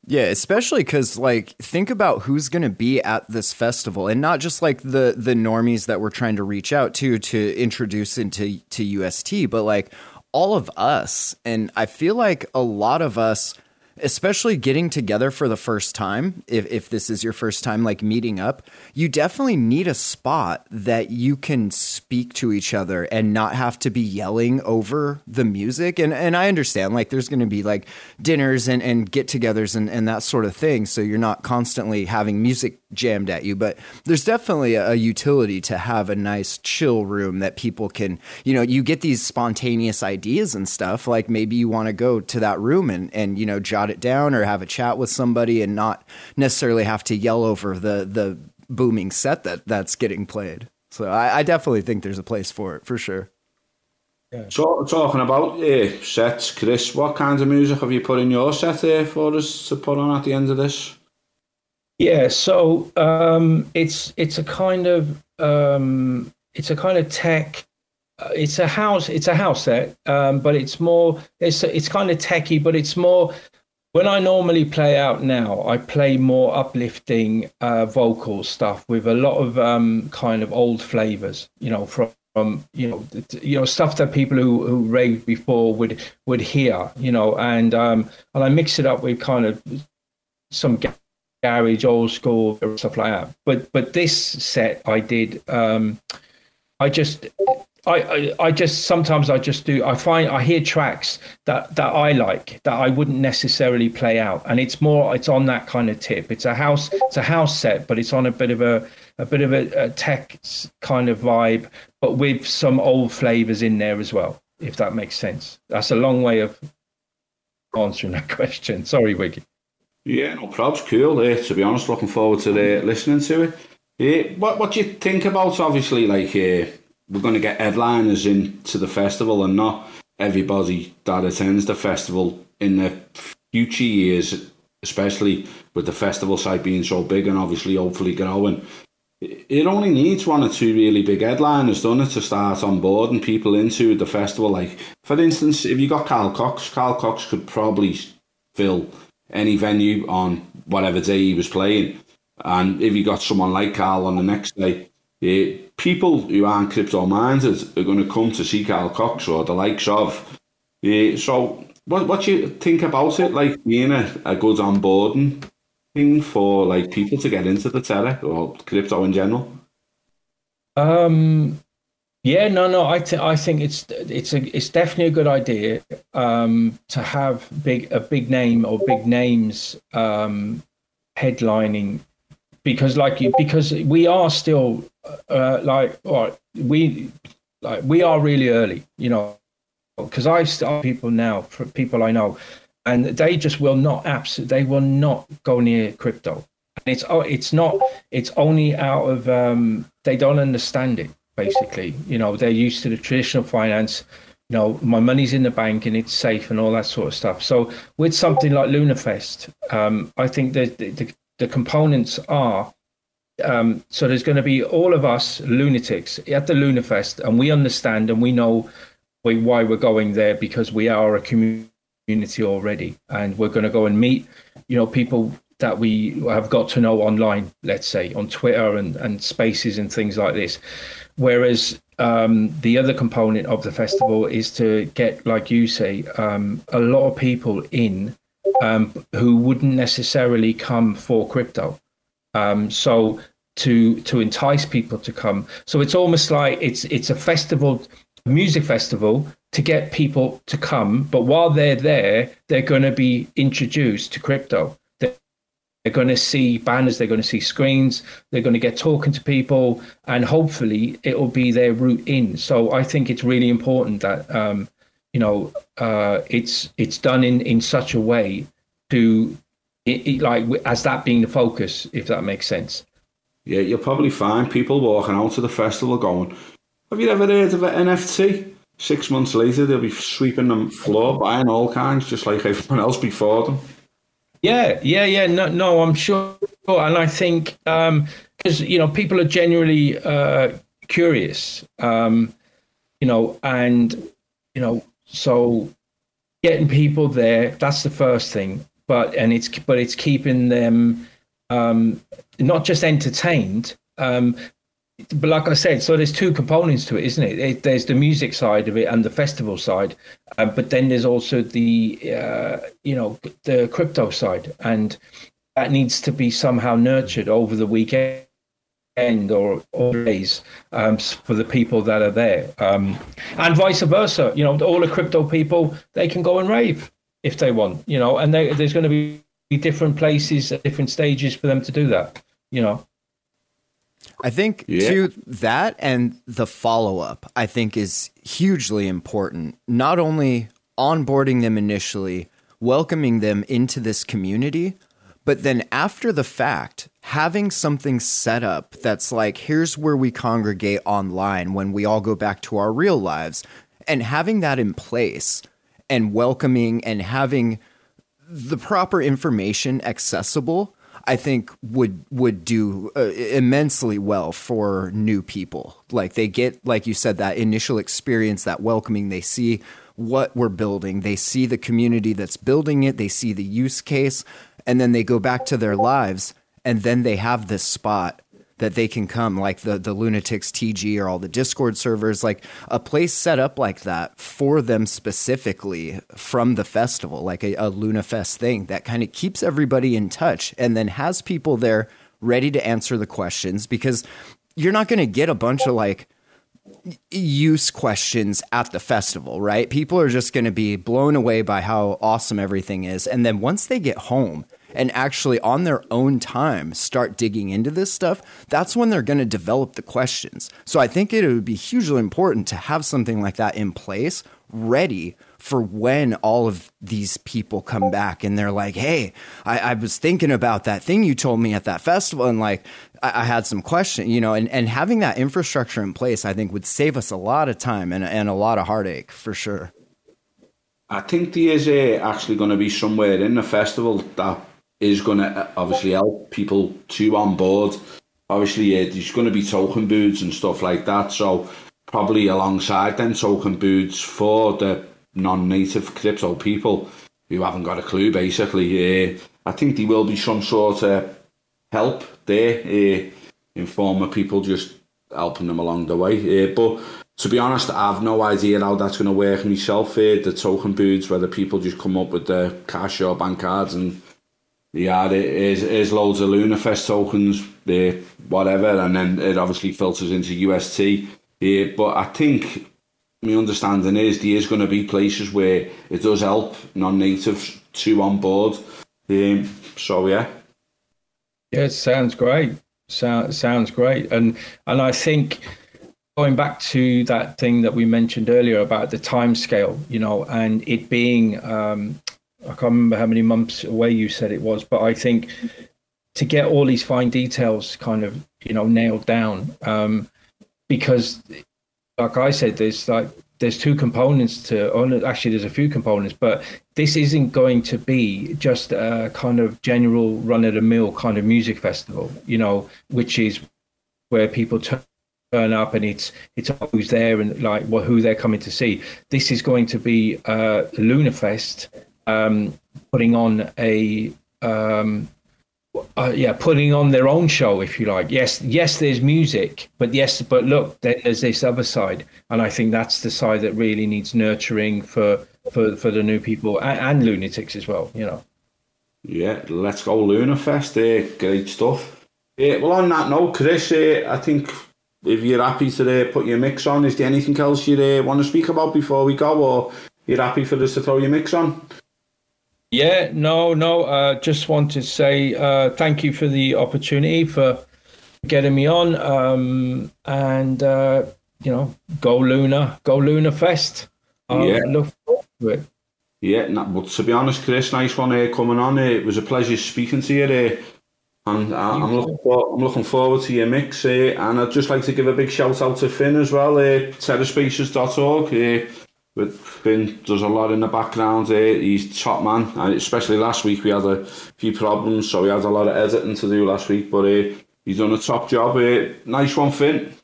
Yeah, especially because like think about who's going to be at this festival, and not just like the the normies that we're trying to reach out to to introduce into to UST, but like all of us. And I feel like a lot of us especially getting together for the first time if, if this is your first time like meeting up you definitely need a spot that you can speak to each other and not have to be yelling over the music. And and i understand like there's going to be like dinners and, and get-togethers and, and that sort of thing so you're not constantly having music jammed at you but there's definitely a, a utility to have a nice chill room that people can you know you get these spontaneous ideas and stuff like maybe you want to go to that room and and you know jot jot it down or have a chat with somebody and not necessarily have to yell over the the booming set that that's getting played. So I, I definitely think there's a place for it for sure. Yeah. So talking about uh, sets, Chris, what kinds of music have you put in your set here for us to put on at the end of this? Yeah, so um, it's it's a kind of um, it's a kind of tech uh, it's a house it's a house set um, but it's more it's it's kind of techy but it's more when I normally play out now, I play more uplifting uh, vocal stuff with a lot of um, kind of old flavors, you know, from, from you know, you know, stuff that people who who raved before would would hear, you know, and um, and I mix it up with kind of some garage, old school stuff like that. But but this set I did, um, I just I, I, I just sometimes I just do I find I hear tracks that that I like that I wouldn't necessarily play out. And it's more it's on that kind of tip. It's a house it's a house set but it's on a bit of a a bit of a, a tech kind of vibe but with some old flavors in there as well if that makes sense. That's a long way of answering that question. Sorry Wiggy. Yeah no probs. Cool eh, to be honest. Looking forward to uh, listening to it. Yeah what what do you think about obviously like uh, we're going to get headliners into the festival and not everybody that attends the festival in the future years, especially with the festival site being so big and obviously hopefully growing. It only needs one or two really big headliners, doesn't it, to start onboarding people into the festival. Like, for instance, if you got Carl Cox, Carl Cox could probably fill any venue on whatever day he was playing. And if you got someone like Carl on the next day, uh, people who aren't crypto minded are going to come to see Carl Cox or the likes of. Uh, so, what what you think about it? Like being a, a good onboarding thing for like people to get into the Terra or crypto in general? Um, yeah, no, no. I th- I think it's it's a it's definitely a good idea um, to have big a big name or big names um, headlining because like you because we are still uh, like or we like we are really early, you know, because I start people now for people I know, and they just will not absolutely they will not go near crypto. And it's oh, it's not it's only out of um, they don't understand it basically. You know, they're used to the traditional finance. You know, my money's in the bank and it's safe and all that sort of stuff. So with something like Lunafest, um, I think that the, the, the components are um, so there's going to be all of us lunatics at the Lunafest, and we understand and we know why we're going there because we are a community already, and we're going to go and meet, you know, people that we have got to know online, let's say on Twitter and, and spaces and things like this. Whereas um, the other component of the festival is to get, like you say, um, a lot of people in um, who wouldn't necessarily come for crypto. Um, so to to entice people to come, so it's almost like it's it's a festival, music festival to get people to come. But while they're there, they're going to be introduced to crypto. They're going to see banners, they're going to see screens, they're going to get talking to people, and hopefully it will be their route in. So I think it's really important that um, you know uh, it's it's done in in such a way to it, it, like as that being the focus, if that makes sense. Yeah, you'll probably find people walking out to the festival going, "Have you ever heard of an NFT?" Six months later, they'll be sweeping the floor, buying all kinds, just like everyone else before them. Yeah, yeah, yeah. No, no, I'm sure, and I think because um, you know people are generally uh, curious, um, you know, and you know, so getting people there that's the first thing. But and it's but it's keeping them um, not just entertained, um, but like I said, so there's two components to it, isn't it? it there's the music side of it and the festival side, uh, but then there's also the uh, you know the crypto side, and that needs to be somehow nurtured over the weekend or, or days um, for the people that are there, um, and vice versa. You know, all the crypto people they can go and rave if they want, you know, and they, there's going to be different places at different stages for them to do that, you know. I think yeah. to that and the follow up, I think is hugely important. Not only onboarding them initially, welcoming them into this community, but then after the fact, having something set up that's like, here's where we congregate online when we all go back to our real lives, and having that in place and welcoming and having the proper information accessible I think would would do uh, immensely well for new people. Like they get, like you said, that initial experience, that welcoming. They see what we're building. They see the community that's building it. They see the use case, and then they go back to their lives, and then they have this spot that they can come, like the the Lunatics TG or all the Discord servers, like a place set up like that for them specifically from the festival, like a, a LunaFest thing that kind of keeps everybody in touch and then has people there ready to answer the questions because you're not going to get a bunch of like use questions at the festival, right? People are just going to be blown away by how awesome everything is. And then once they get home, and actually on their own time start digging into this stuff, that's when they're going to develop the questions. So I think it would be hugely important to have something like that in place ready for when all of these people come back and they're like, Hey, I, I was thinking about that thing you told me at that festival. And like, I, I, had some question, you know, and, and having that infrastructure in place, I think would save us a lot of time and, and a lot of heartache for sure. I think there is uh, actually going to be somewhere in the festival that is going to uh, obviously help people to on board. Obviously, there's going to be token booths and stuff like that. So probably alongside then token booths for the non-native crypto people who haven't got a clue basically. Uh, I think there will be some sort of help there uh, in people just helping them along the way. Uh, but to be honest, I have no idea how that's going to work myself. Uh, the token booths, whether people just come up with their cash or bank cards and yeah, there's, there's loads of Lunafest tokens, uh, whatever, and then it obviously filters into UST. Uh, but I think my understanding is there is going to be places where it does help non-natives to on board. Um, so yeah. Yeah, it sounds great. Sounds sounds great, and and I think going back to that thing that we mentioned earlier about the time scale, you know, and it being um, I can't remember how many months away you said it was, but I think to get all these fine details kind of you know nailed down, um, because like I said, there's like there's two components to oh actually there's a few components but this isn't going to be just a kind of general run of the mill kind of music festival you know which is where people turn up and it's it's who's there and like what who they're coming to see. This is going to be uh lunafest um putting on a um uh, yeah, putting on their own show, if you like. Yes, yes, there's music, but yes, but look, there's this other side, and I think that's the side that really needs nurturing for for for the new people and, and lunatics as well. You know. Yeah, let's go Lunafest. Uh, great stuff. Uh, well, on that note, Chris, uh, I think if you're happy to uh, put your mix on, is there anything else you uh, want to speak about before we go, or you're happy for us to throw your mix on? Yeah, no, no. Uh, just want to say uh, thank you for the opportunity for getting me on, um, and uh, you know, go Luna, go Lunafest. I yeah. look forward to it. Yeah, but to be honest, Chris, nice one uh, coming on. Uh, it was a pleasure speaking to you. Uh, and uh, I'm looking, for, I'm looking forward to your mix. Uh, and I'd just like to give a big shout out to Finn as well, uh, terraspaces.org. Uh, with Finn does a lot in the background here. He's top man, and especially last week we had a few problems, so we had a lot of editing to do last week. But uh, he's done a top job. Uh, nice one, Finn.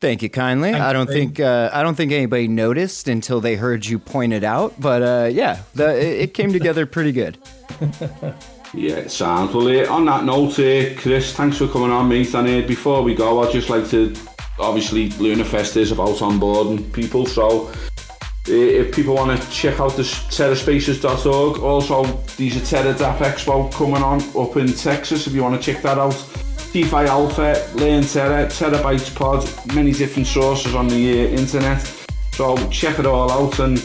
Thank you kindly. Thanks, I don't think uh, I don't think anybody noticed until they heard you point it out, but uh, yeah, the, it came together pretty good. yeah, it sounds well. Uh, on that note, uh, Chris, thanks for coming on, mate. And uh, before we go, I'd just like to obviously Lunafest is about onboarding people, so if people want to check out the terraspaces.org also there's a Terra Dapp Expo coming on up in Texas if you want to check that out. DeFi Alpha, Learn Terra, Terabytes Pod many different sources on the uh, internet. So check it all out and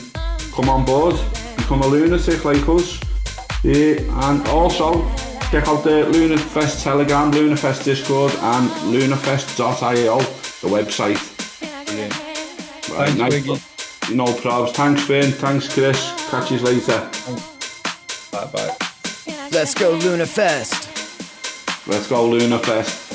come on board. Become a lunatic like us. Uh, and also check out the Lunafest Telegram, Lunafest Discord and lunafest.io the website. Yeah. right, Thanks, nice. No probs. Thanks, Finn. Thanks, Chris. Catch you later. Bye bye. Let's go LunaFest. Let's go LunaFest.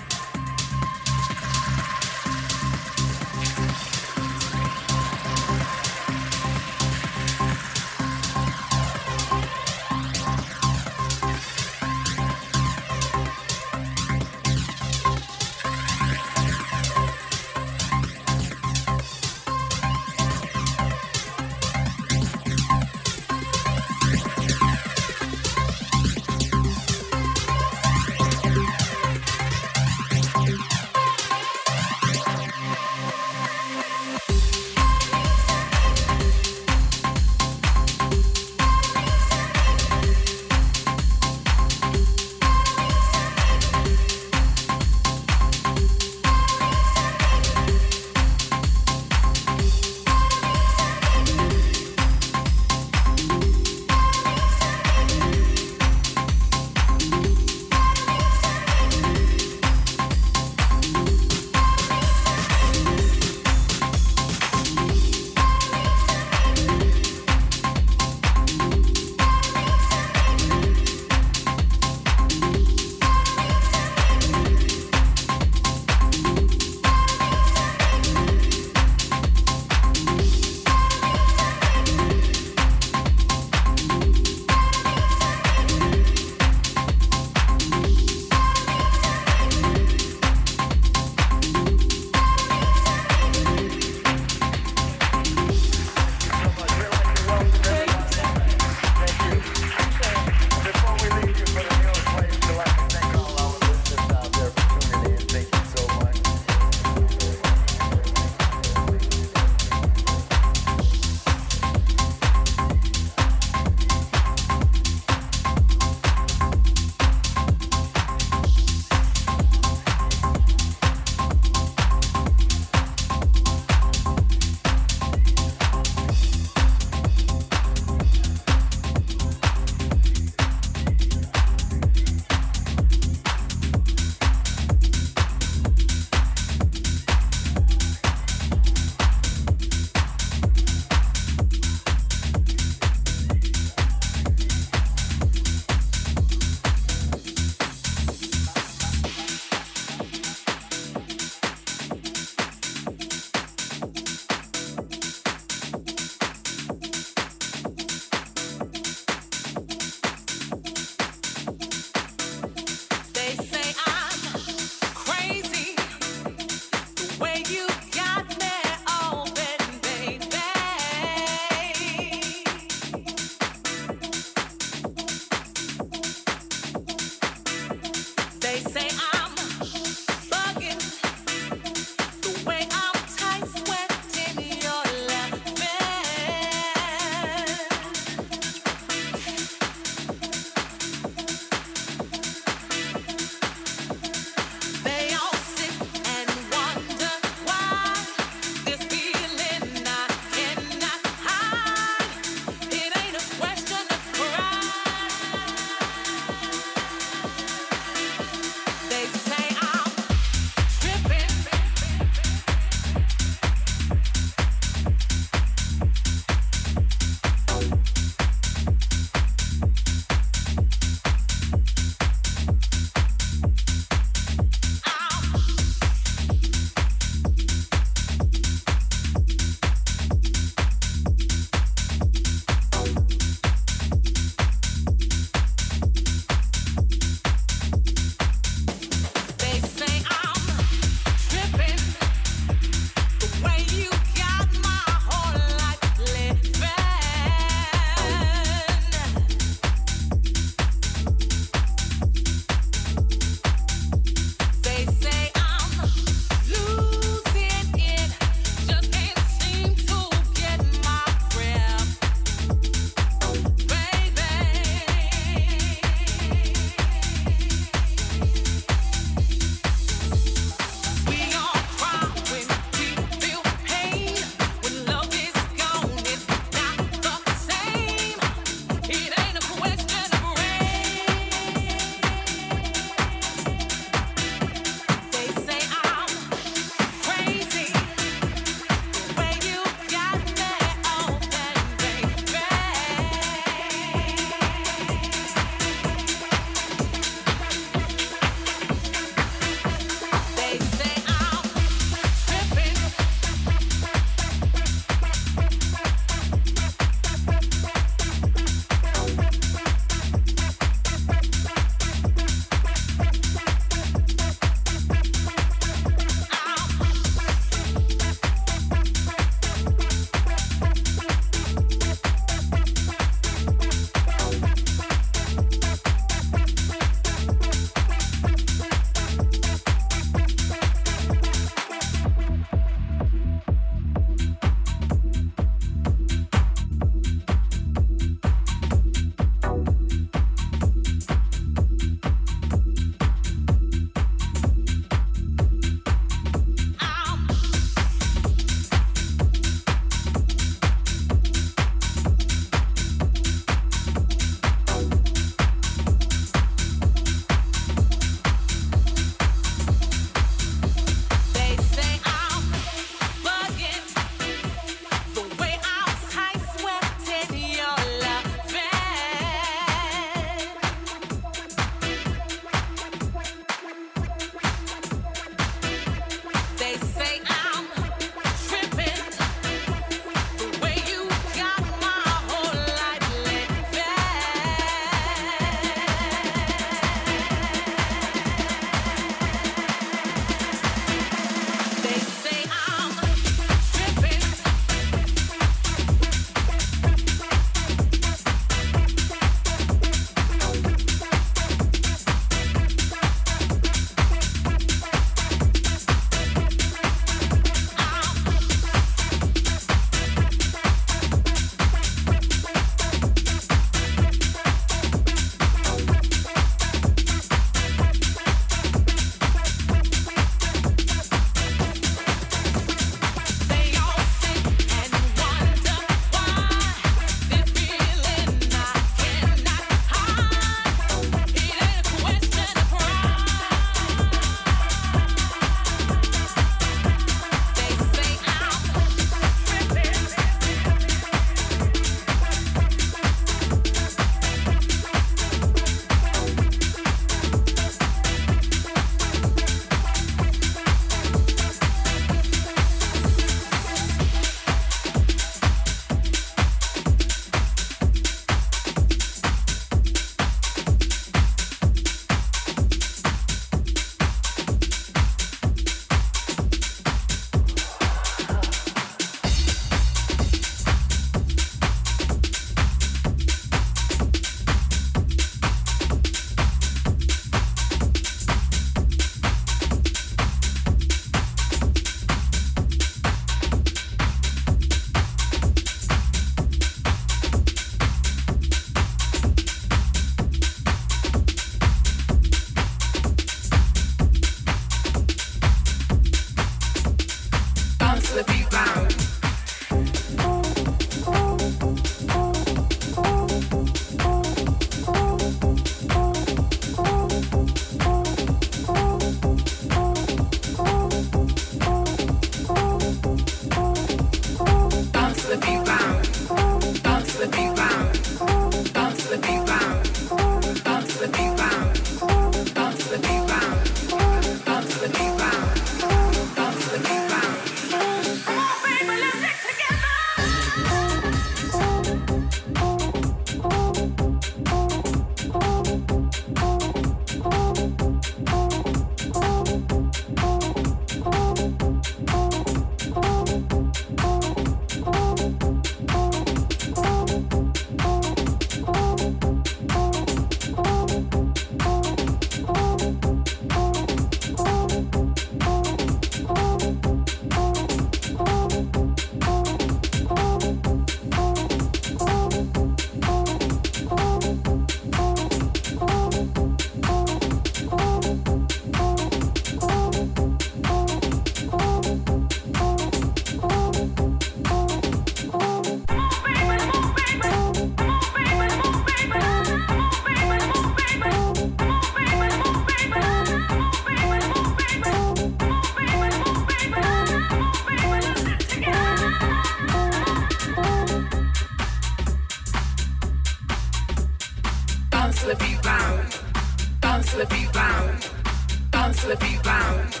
beat bounce.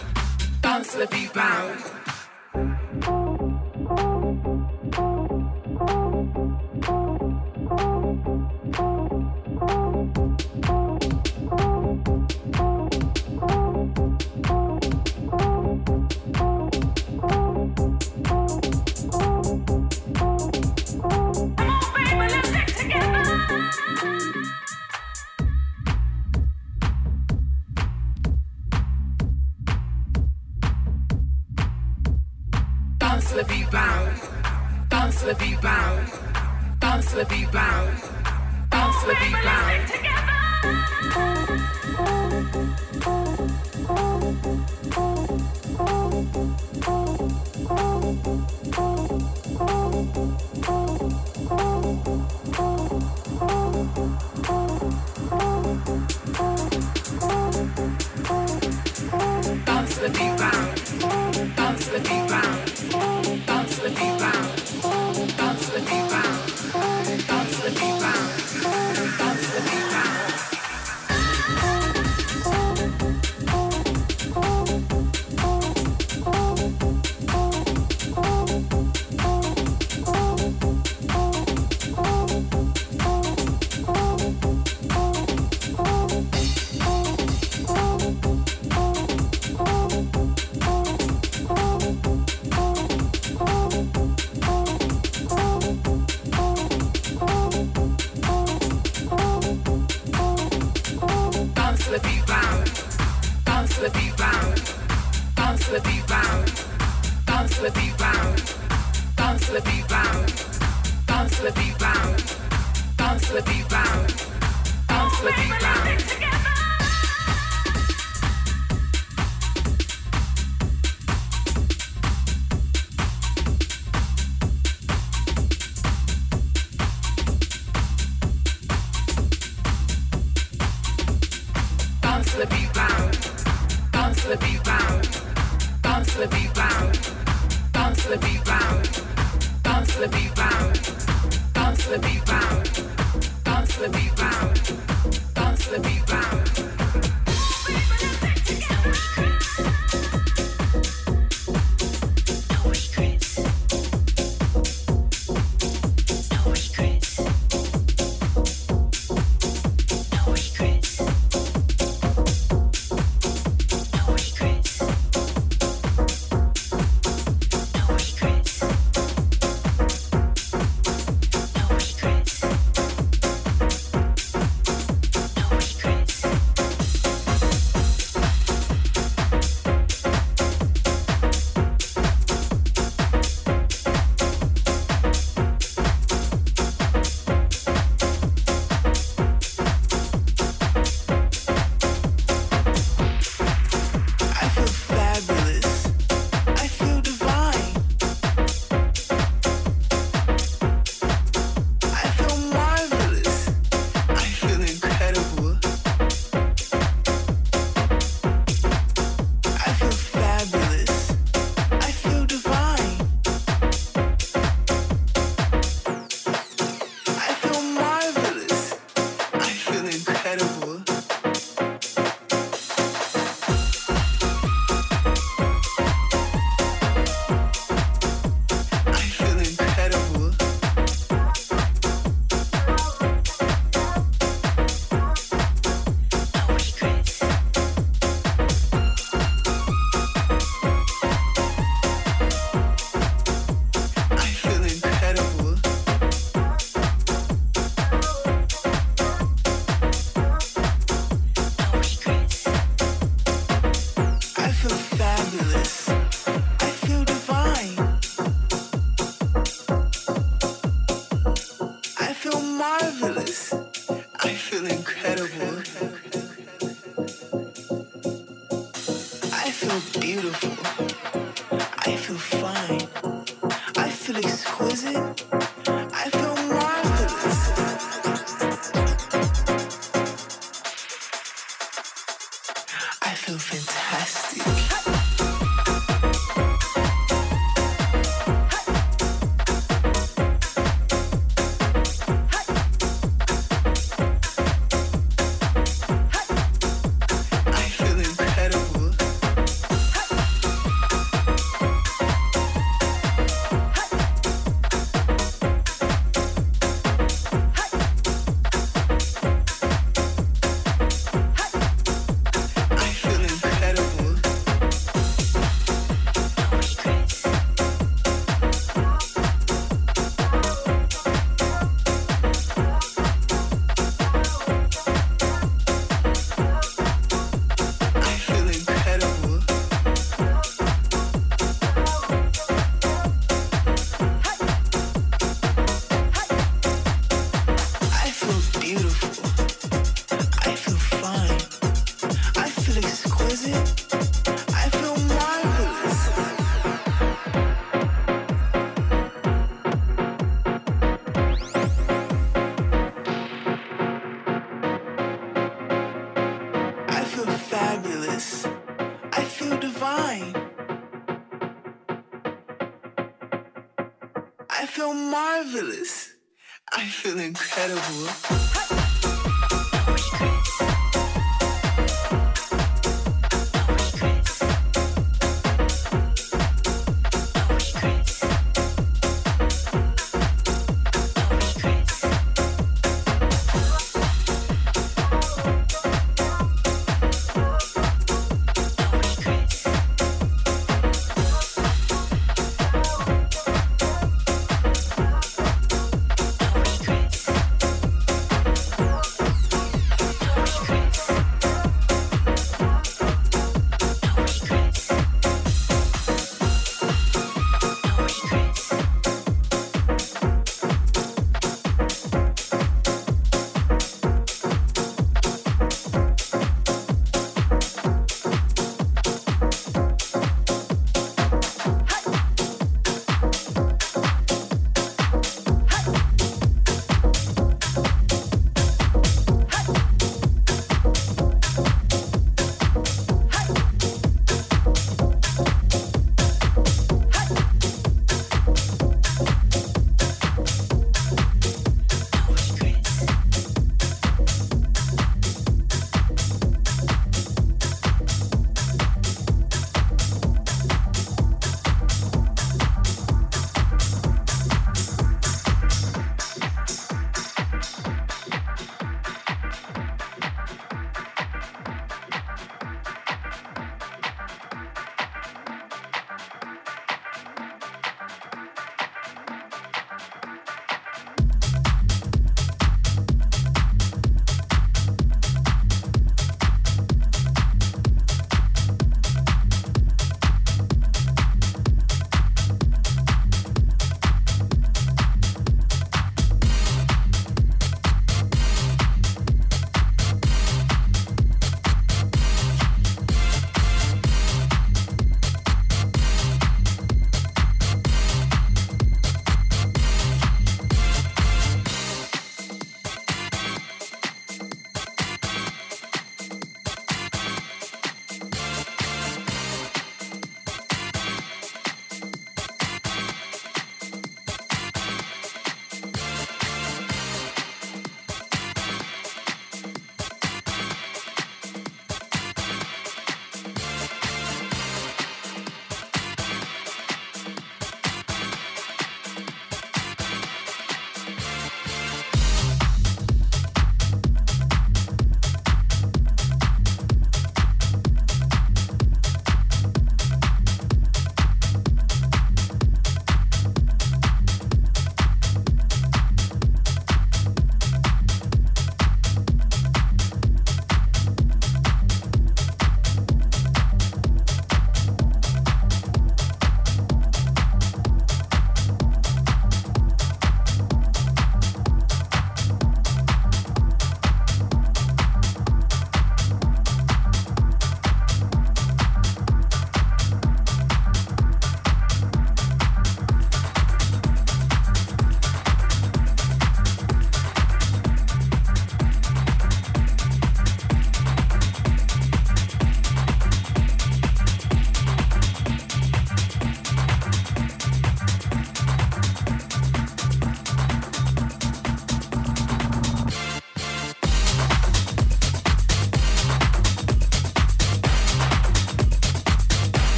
Dance the beat bounce. Feel incredible.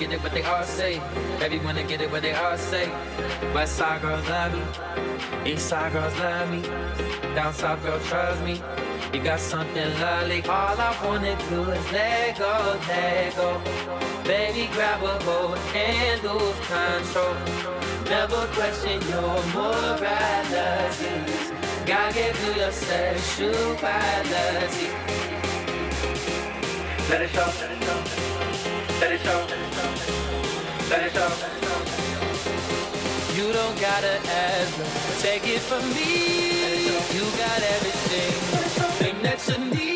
Get it what they all say. Baby, wanna get it what they all say. West side girls love me, east side girls love me, down south girl trust me. You got something lovely. All I wanna do is let go, let go. Baby, grab a hold and lose control. Never question your morality. God gave you your sexuality. Let it show. Let it show. Let it show. You don't gotta ask, take it from me. You got everything, thing that you need.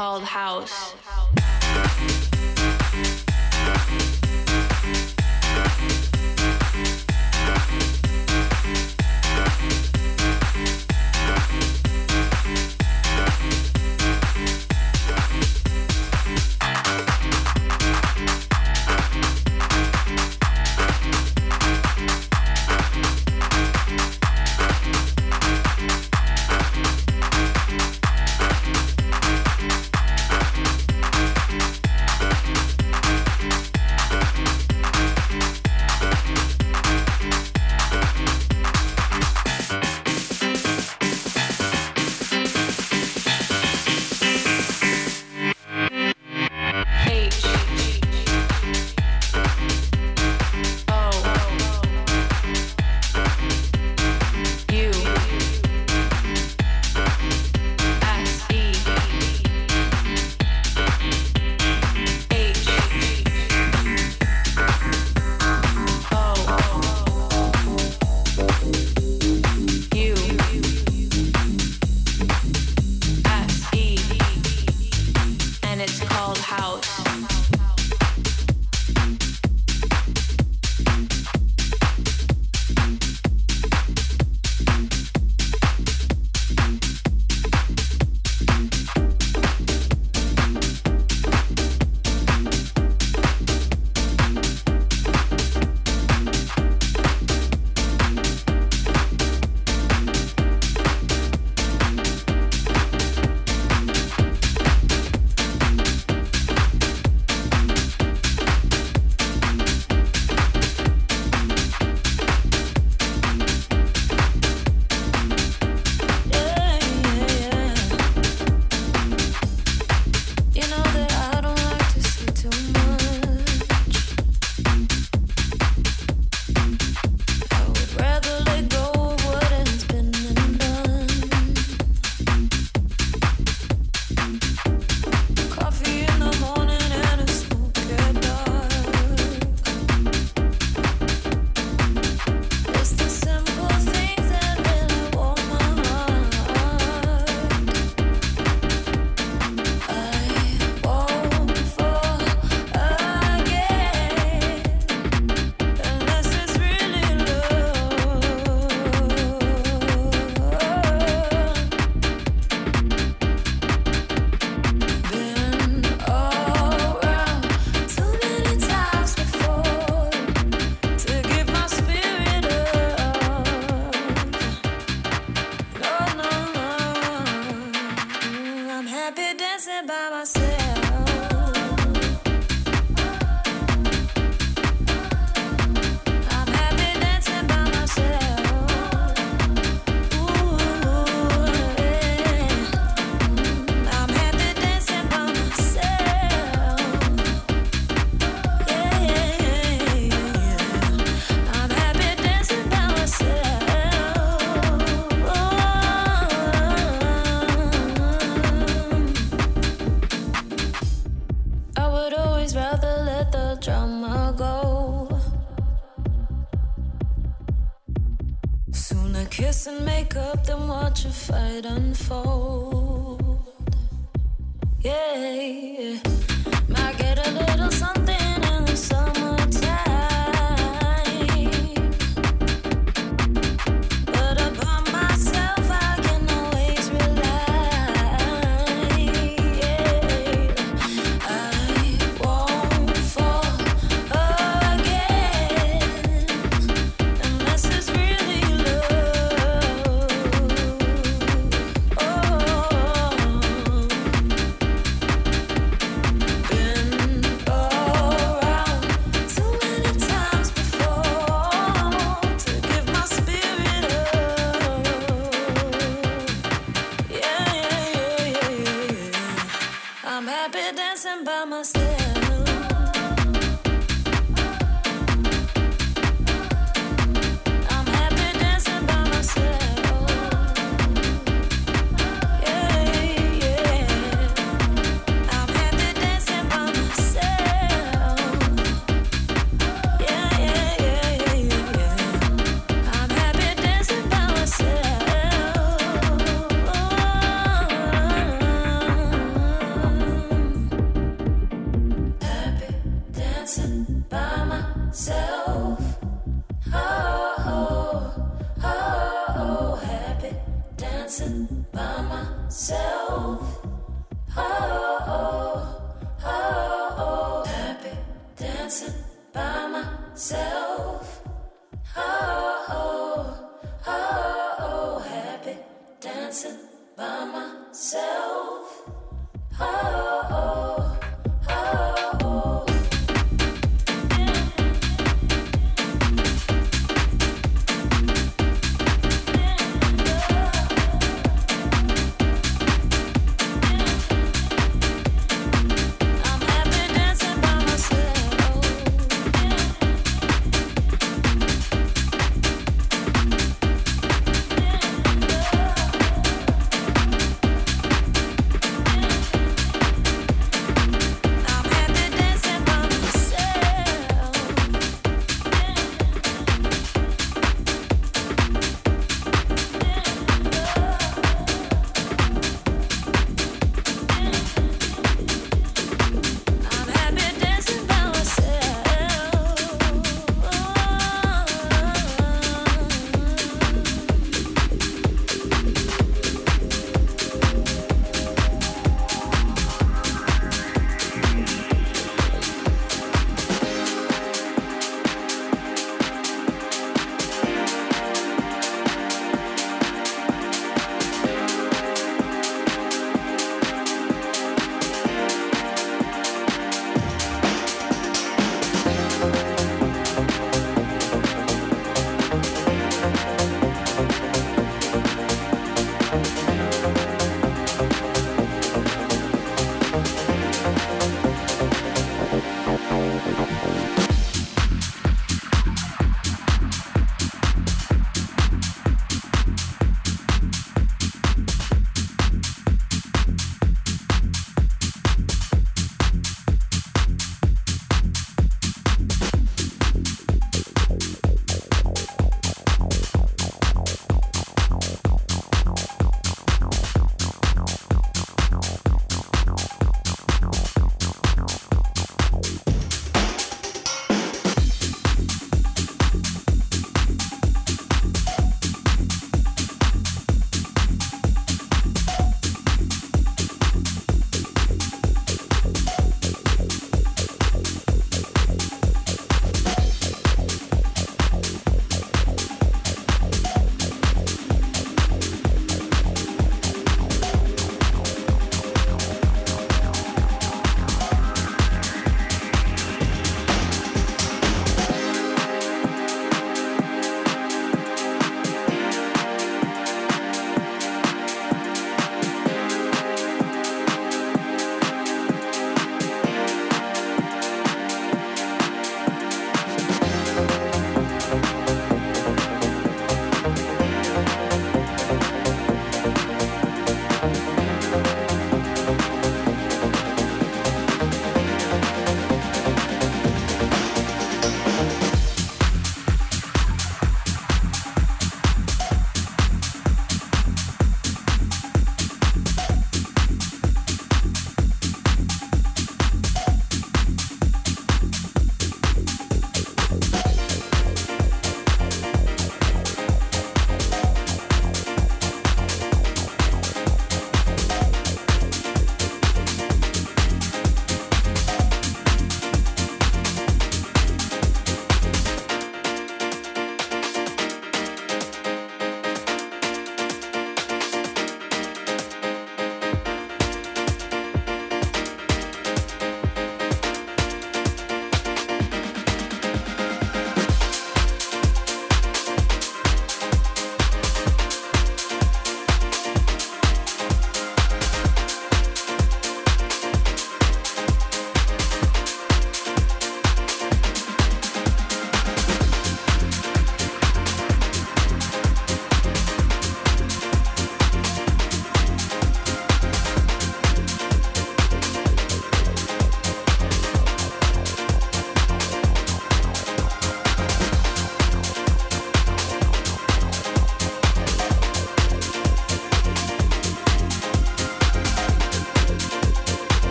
Called house. By